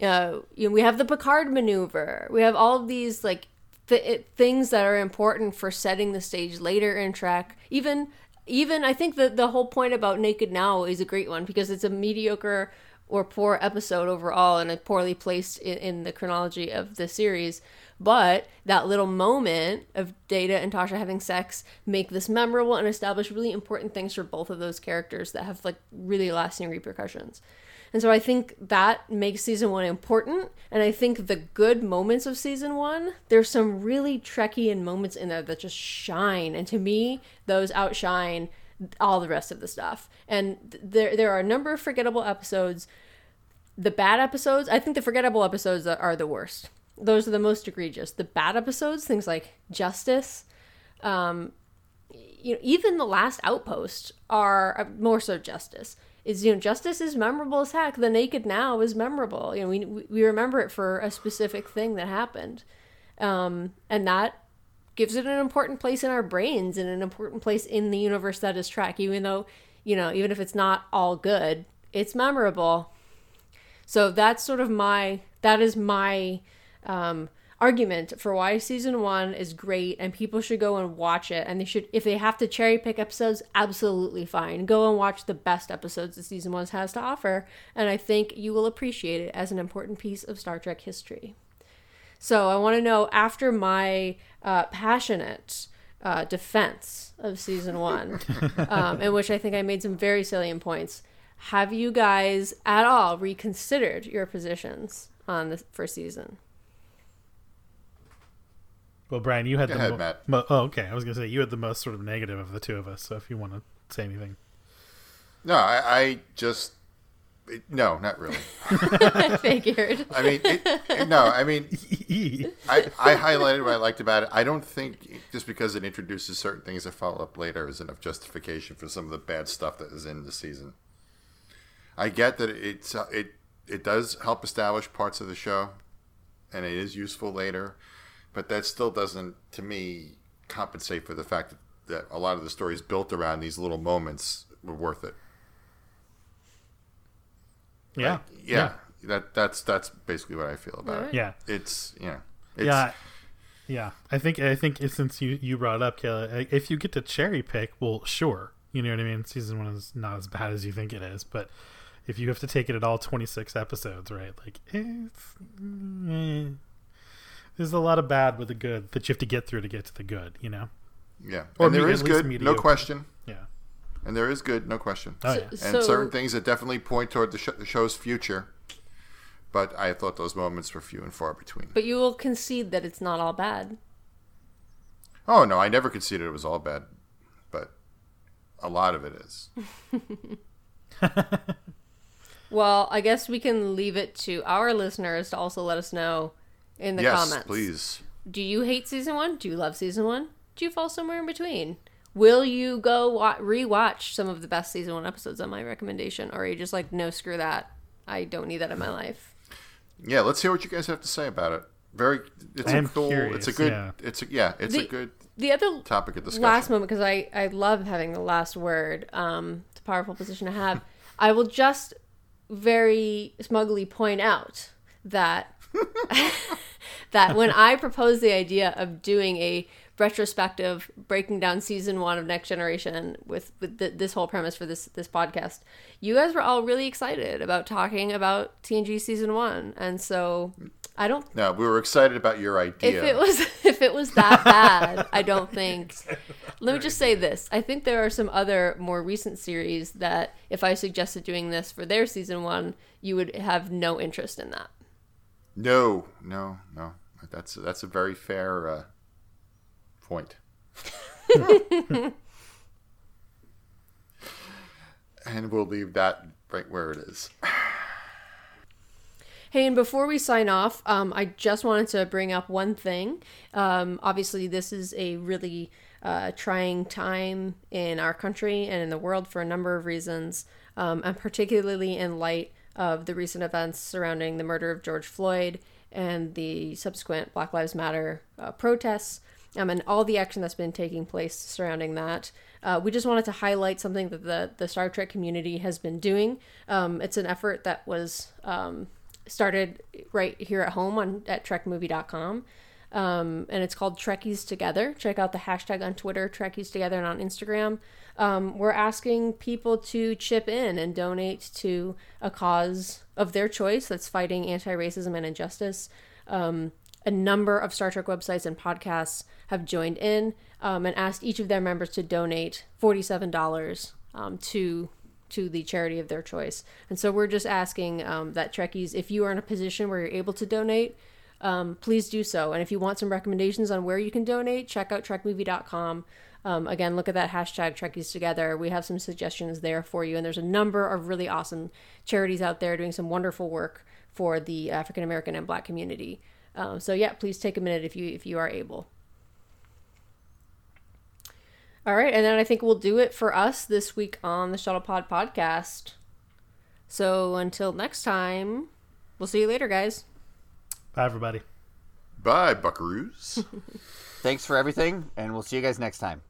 uh, you know, we have the Picard maneuver. We have all of these like th- things that are important for setting the stage later in Trek. Even, even I think that the whole point about Naked Now is a great one because it's a mediocre or poor episode overall and a poorly placed in, in the chronology of the series. But that little moment of Data and Tasha having sex make this memorable and establish really important things for both of those characters that have like really lasting repercussions. And so I think that makes season one important. And I think the good moments of season one, there's some really Trekkian moments in there that just shine. And to me, those outshine all the rest of the stuff. And there, there are a number of forgettable episodes. The bad episodes, I think the forgettable episodes are the worst. Those are the most egregious. The bad episodes, things like Justice, um, you know, even the last outpost are uh, more so justice. Is you know, justice is memorable as heck. The naked now is memorable. You know, we we remember it for a specific thing that happened, um, and that gives it an important place in our brains and an important place in the universe that is Trek. Even though, you know, even if it's not all good, it's memorable. So that's sort of my that is my um, argument for why season one is great and people should go and watch it. And they should, if they have to cherry pick episodes, absolutely fine. Go and watch the best episodes that season one has to offer. And I think you will appreciate it as an important piece of Star Trek history. So I want to know after my uh, passionate uh, defense of season one, um, in which I think I made some very salient points. Have you guys at all reconsidered your positions on the first season? Well, Brian, you had Go the ahead, mo- Matt. mo- oh, okay. I was gonna say you had the most sort of negative of the two of us. So if you want to say anything, No, I, I just it, no, not really. I figured. I mean, it, no, I mean, I, I highlighted what I liked about it. I don't think just because it introduces certain things that follow up later is enough justification for some of the bad stuff that is in the season. I get that it's uh, it it does help establish parts of the show, and it is useful later, but that still doesn't, to me, compensate for the fact that, that a lot of the stories built around these little moments were worth it. yeah, Like, yeah, That that's that's basically what I feel about Alright. it. yeah, It's you know, it's, yeah. Yeah, I think I think since you you brought it up, Kayla, if you get to cherry pick, well, sure, you know what I mean. Season one is not as bad as you think it is, but if you have to take it at all twenty six episodes, right? Like, it's, eh, there's a lot of bad with the good that you have to get through to get to the good, you know. Yeah, Or and there me- is at least good, no question, Yeah. and there is good, no question, Oh So- yeah. and so- certain things that definitely point toward the, sh- the show's future. But I thought those moments were few and far between. But you will concede that it's not all bad. Oh no, I never conceded it was all bad, but a lot of it is. Well, I guess we can leave it to our listeners to also let us know in the yes, comments. please. Do you hate season one? Do you love season one? Do you fall somewhere in between? Will you go wa- rewatch some of the best season one episodes on my recommendation, or are you just like, no, screw that? I don't need that in my life. Yeah, let's hear what you guys have to say about it. Very, it's I a am cool. it's a good. yeah. It's a yeah. It's The- a good The other topic of discussion. last moment because I I love having the last word. Um, it's a powerful position to have. I will just very smugly point out that that when I proposed the idea of doing a retrospective breaking down season one of Next Generation with, with th- this whole premise for this this podcast, you guys were all really excited about talking about TNG season one, and so I don't No, we were excited about your idea. if it was if it was that bad, I don't think. Let me just say this: I think there are some other more recent series that, if I suggested doing this for their season one, you would have no interest in that. No, no, no. That's that's a very fair uh, point. and we'll leave that right where it is. Hey, and before we sign off, um, I just wanted to bring up one thing. Um, obviously, this is a really uh, trying time in our country and in the world for a number of reasons, um, and particularly in light of the recent events surrounding the murder of George Floyd and the subsequent Black Lives Matter uh, protests. Um, and all the action that's been taking place surrounding that. Uh, we just wanted to highlight something that the, the Star Trek community has been doing. Um, it's an effort that was um, started right here at home on at trekmovie.com um, and it's called trekkies together. Check out the hashtag on twitter trekkies together and on instagram. Um, we're asking people to chip in and donate to a cause of their choice that's fighting anti-racism and injustice. Um, a number of Star Trek websites and podcasts have joined in um, and asked each of their members to donate $47 um, to to the charity of their choice. And so we're just asking um, that Trekkies, if you are in a position where you're able to donate, um, please do so. And if you want some recommendations on where you can donate, check out trekmovie.com. Um, again, look at that hashtag Trekkies Together. We have some suggestions there for you. And there's a number of really awesome charities out there doing some wonderful work for the African American and Black community. Um, so yeah, please take a minute if you if you are able. All right, and then I think we'll do it for us this week on the Shuttlepod podcast. So until next time, we'll see you later, guys. Bye, everybody. Bye, buckaroos. Thanks for everything, and we'll see you guys next time.